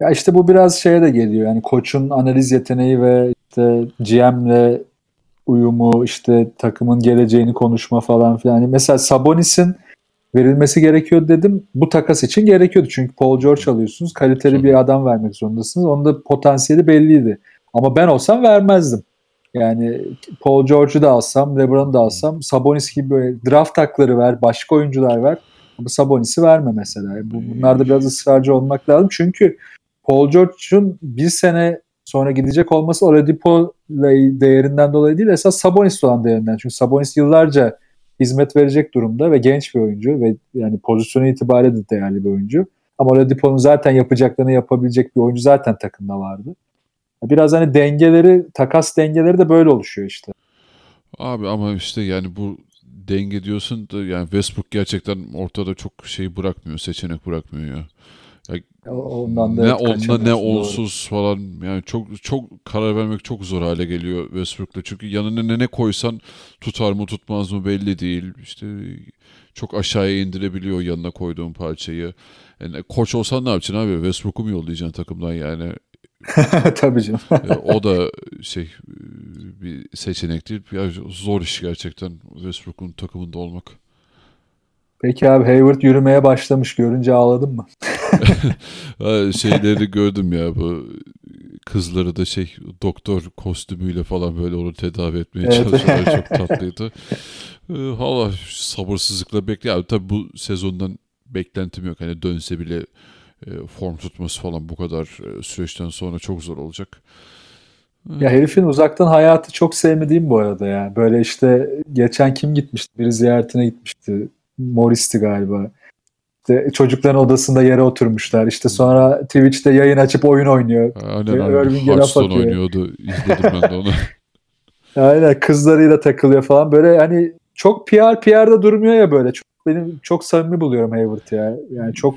Ya işte bu biraz şeye de geliyor. Yani koçun analiz yeteneği ve işte GM'le uyumu, işte takımın geleceğini konuşma falan filan. Yani mesela Sabonis'in verilmesi gerekiyor dedim. Bu takas için gerekiyordu. Çünkü Paul George alıyorsunuz. Kaliteli bir adam vermek zorundasınız. Onun da potansiyeli belliydi. Ama ben olsam vermezdim. Yani Paul George'u da alsam, LeBron'u da alsam Sabonis gibi böyle draft hakları ver, başka oyuncular ver. Ama Sabonis'i verme mesela. Bu, bunlarda biraz ısrarcı olmak lazım. Çünkü Paul George'un bir sene sonra gidecek olması Oladipo değerinden dolayı değil esas Sabonis olan değerinden. Çünkü Sabonis yıllarca hizmet verecek durumda ve genç bir oyuncu ve yani pozisyonu itibariyle de değerli bir oyuncu. Ama Oladipo'nun zaten yapacaklarını yapabilecek bir oyuncu zaten takımda vardı. Biraz hani dengeleri, takas dengeleri de böyle oluşuyor işte. Abi ama işte yani bu denge diyorsun da yani Westbrook gerçekten ortada çok şey bırakmıyor, seçenek bırakmıyor ya. Ondan da ne onunla ne kaçamıyorsun, doğru. onsuz falan yani çok çok karar vermek çok zor hale geliyor Westbrook'la. Çünkü yanına ne ne koysan tutar mı tutmaz mı belli değil. İşte çok aşağıya indirebiliyor yanına koyduğun parçayı. Yani koç olsan ne yapacaksın abi? Westbrook'u mu yollayacaksın takımdan yani? [LAUGHS] Tabii canım. E, o da şey e, bir seçenek değil. Ya zor iş gerçekten Westbrook'un takımında olmak. Peki abi Hayward yürümeye başlamış. Görünce ağladın mı? [LAUGHS] [LAUGHS] Şeyleri gördüm ya bu kızları da şey doktor kostümüyle falan böyle onu tedavi etmeye Evet. çalışıyorlar. [LAUGHS] Çok tatlıydı. Ee, Hala sabırsızlıkla bekliyorum. Tabii bu sezondan beklentim yok. Hani dönse bile e, form tutması falan bu kadar e, süreçten sonra çok zor olacak. Ya herifin uzaktan hayatı çok sevmediğim bu arada ya. Böyle işte geçen kim gitmişti? Biri ziyaretine gitmişti. Morris'ti galiba. İşte çocukların odasında yere oturmuşlar. İşte sonra Twitch'te yayın açıp oyun oynuyor. Aynen aynen. Irving'e laf Hearthstone atıyor. oynuyordu. İzledim ben de onu. [LAUGHS] [LAUGHS] Aynen kızlarıyla takılıyor falan. Böyle hani çok PR PR'da durmuyor ya böyle. Çok, benim çok samimi buluyorum Hayward ya. Yani çok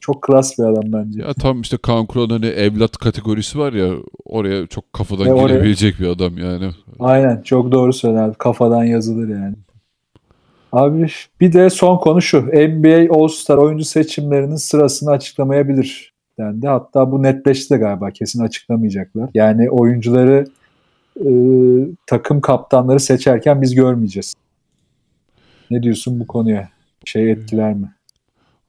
çok klas bir adam bence. Ya tam işte Kaan Kural'ın hani evlat kategorisi var ya oraya çok kafadan E, oraya- girebilecek bir adam yani. Aynen çok doğru söyler. Kafadan yazılır yani. Abi bir de son konu şu. NBA All-Star oyuncu seçimlerinin sırasını açıklamayabilir dendi. Hatta bu netleşti galiba. Kesin açıklamayacaklar. Yani oyuncuları e, takım kaptanları seçerken biz görmeyeceğiz. Ne diyorsun bu konuya? Şey etkiler mi?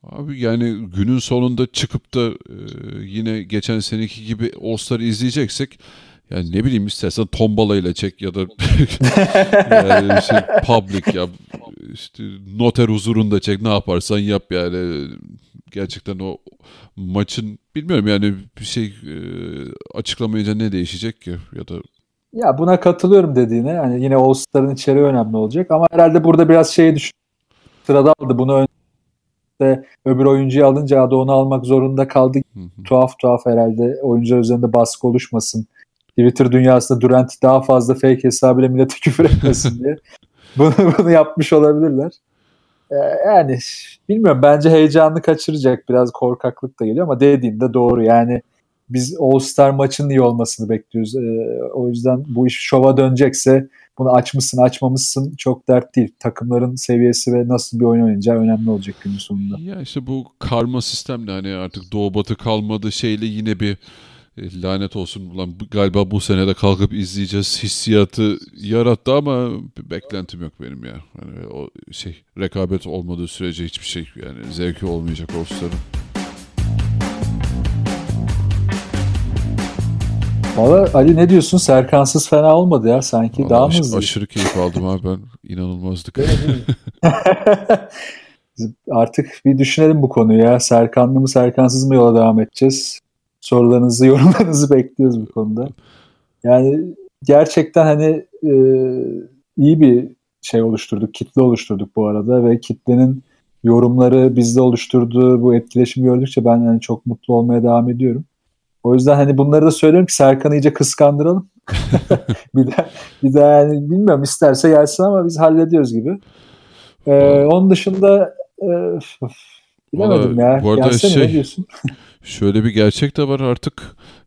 Abi yani günün sonunda çıkıp da e, yine geçen seneki gibi All-Star'ı izleyeceksek yani ne bileyim istersen tombalayla çek ya da [LAUGHS] yani şey, public ya işte noter huzurunda çek ne yaparsan yap yani gerçekten o maçın bilmiyorum yani bir şey e, açıklamayınca ne değişecek ki ya da Ya buna katılıyorum dediğine. Yani yine All-Star'ın içeriği önemli olacak ama herhalde burada biraz şeyi düşün. Sırada aldı. Bunu önce öbür oyuncuyu alınca adı onu almak zorunda kaldı. Hı hı. Tuhaf tuhaf herhalde oyuncular üzerinde baskı oluşmasın. Twitter dünyasında Durant daha fazla fake hesabıyla millete küfür etmesin diye. [LAUGHS] Bunu, bunu yapmış olabilirler. Ee, yani bilmiyorum bence heyecanını kaçıracak. Biraz korkaklık da geliyor ama dediğinde doğru. Yani biz All-Star maçının iyi olmasını bekliyoruz. Ee, o yüzden bu iş şova dönecekse bunu açmışsın açmamışsın çok dert değil. Takımların seviyesi ve nasıl bir oyun oynayacağı önemli olacak günün sonunda. Ya işte bu karma sistemle hani artık doğu batı kalmadı şeyle yine bir e, lanet olsun ulan galiba bu senede kalkıp izleyeceğiz hissiyatı yarattı ama bir beklentim yok benim ya. Hani o şey rekabet olmadığı sürece hiçbir şey yani zevki olmayacak All-Star'ın. Valla Ali ne diyorsun? Serkansız fena olmadı ya sanki. Daha mı Vallahi hızlı? aşırı keyif aldım abi ben inanılmazdık. [LAUGHS] Artık bir düşünelim bu konuyu ya. Serkanlı mı Serkansız mı yola devam edeceğiz? Sorularınızı, [LAUGHS] yorumlarınızı bekliyoruz bu konuda. Yani gerçekten hani e, iyi bir şey oluşturduk, kitle oluşturduk bu arada ve kitlenin yorumları bizde oluşturduğu bu etkileşimi gördükçe ben yani çok mutlu olmaya devam ediyorum. O yüzden hani bunları da söylüyorum ki Serkan'ı iyice kıskandıralım. [LAUGHS] bir daha, bir daha yani bilmiyorum isterse gelsin ama biz hallediyoruz gibi. Ee, onun dışında e, bilemedim Valla ya. bu arada Gelsene şey- ne diyorsun? [LAUGHS] Şöyle bir gerçek de var artık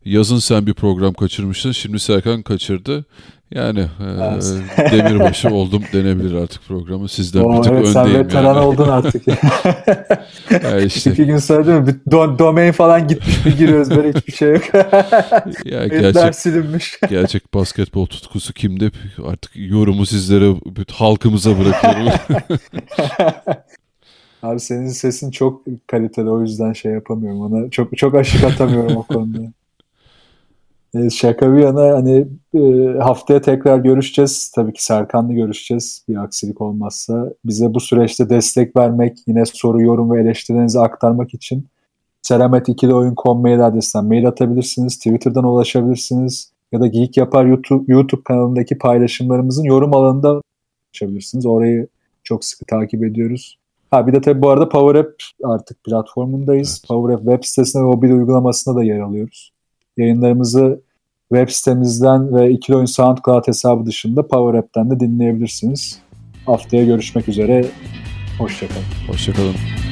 yazın sen bir program kaçırmıştın şimdi Serkan kaçırdı. Yani e, Evet. [LAUGHS] demirbaşı oldum denebilir artık programı. Sizden Oo, bir tık evet sen öndeyim veteran yani. oldun artık. [LAUGHS] [LAUGHS] Ya işte İki gün sonra değil mi? Bir do- domain falan gitmiş bir giriyoruz böyle hiçbir şey yok. ya gerçek silinmiş. gerçek basketbol tutkusu kimde artık yorumu sizlere halkımıza bırakıyorum. Abi senin sesin çok kaliteli o yüzden şey yapamıyorum ona. Çok çok aşık atamıyorum o konuda. [LAUGHS] Evet, şaka bir yana hani e, haftaya tekrar görüşeceğiz. Tabii ki Serkan'la görüşeceğiz bir aksilik olmazsa. Bize bu süreçte destek vermek, yine soru, yorum ve eleştirilerinizi aktarmak için selamet2'de mail adresinden mail atabilirsiniz. Twitter'dan ulaşabilirsiniz. Ya da Geek Yapar YouTube, YouTube kanalındaki paylaşımlarımızın yorum alanında ulaşabilirsiniz. Orayı çok sıkı takip ediyoruz. Ha bir de tabii bu arada Power App artık platformundayız. Evet. Power App web sitesinde ve mobil uygulamasında da yer alıyoruz. Yayınlarımızı web sitemizden ve İkili Oyun SoundCloud hesabı dışında Power App'ten de dinleyebilirsiniz. Haftaya görüşmek üzere. Hoşçakalın. Hoşçakalın.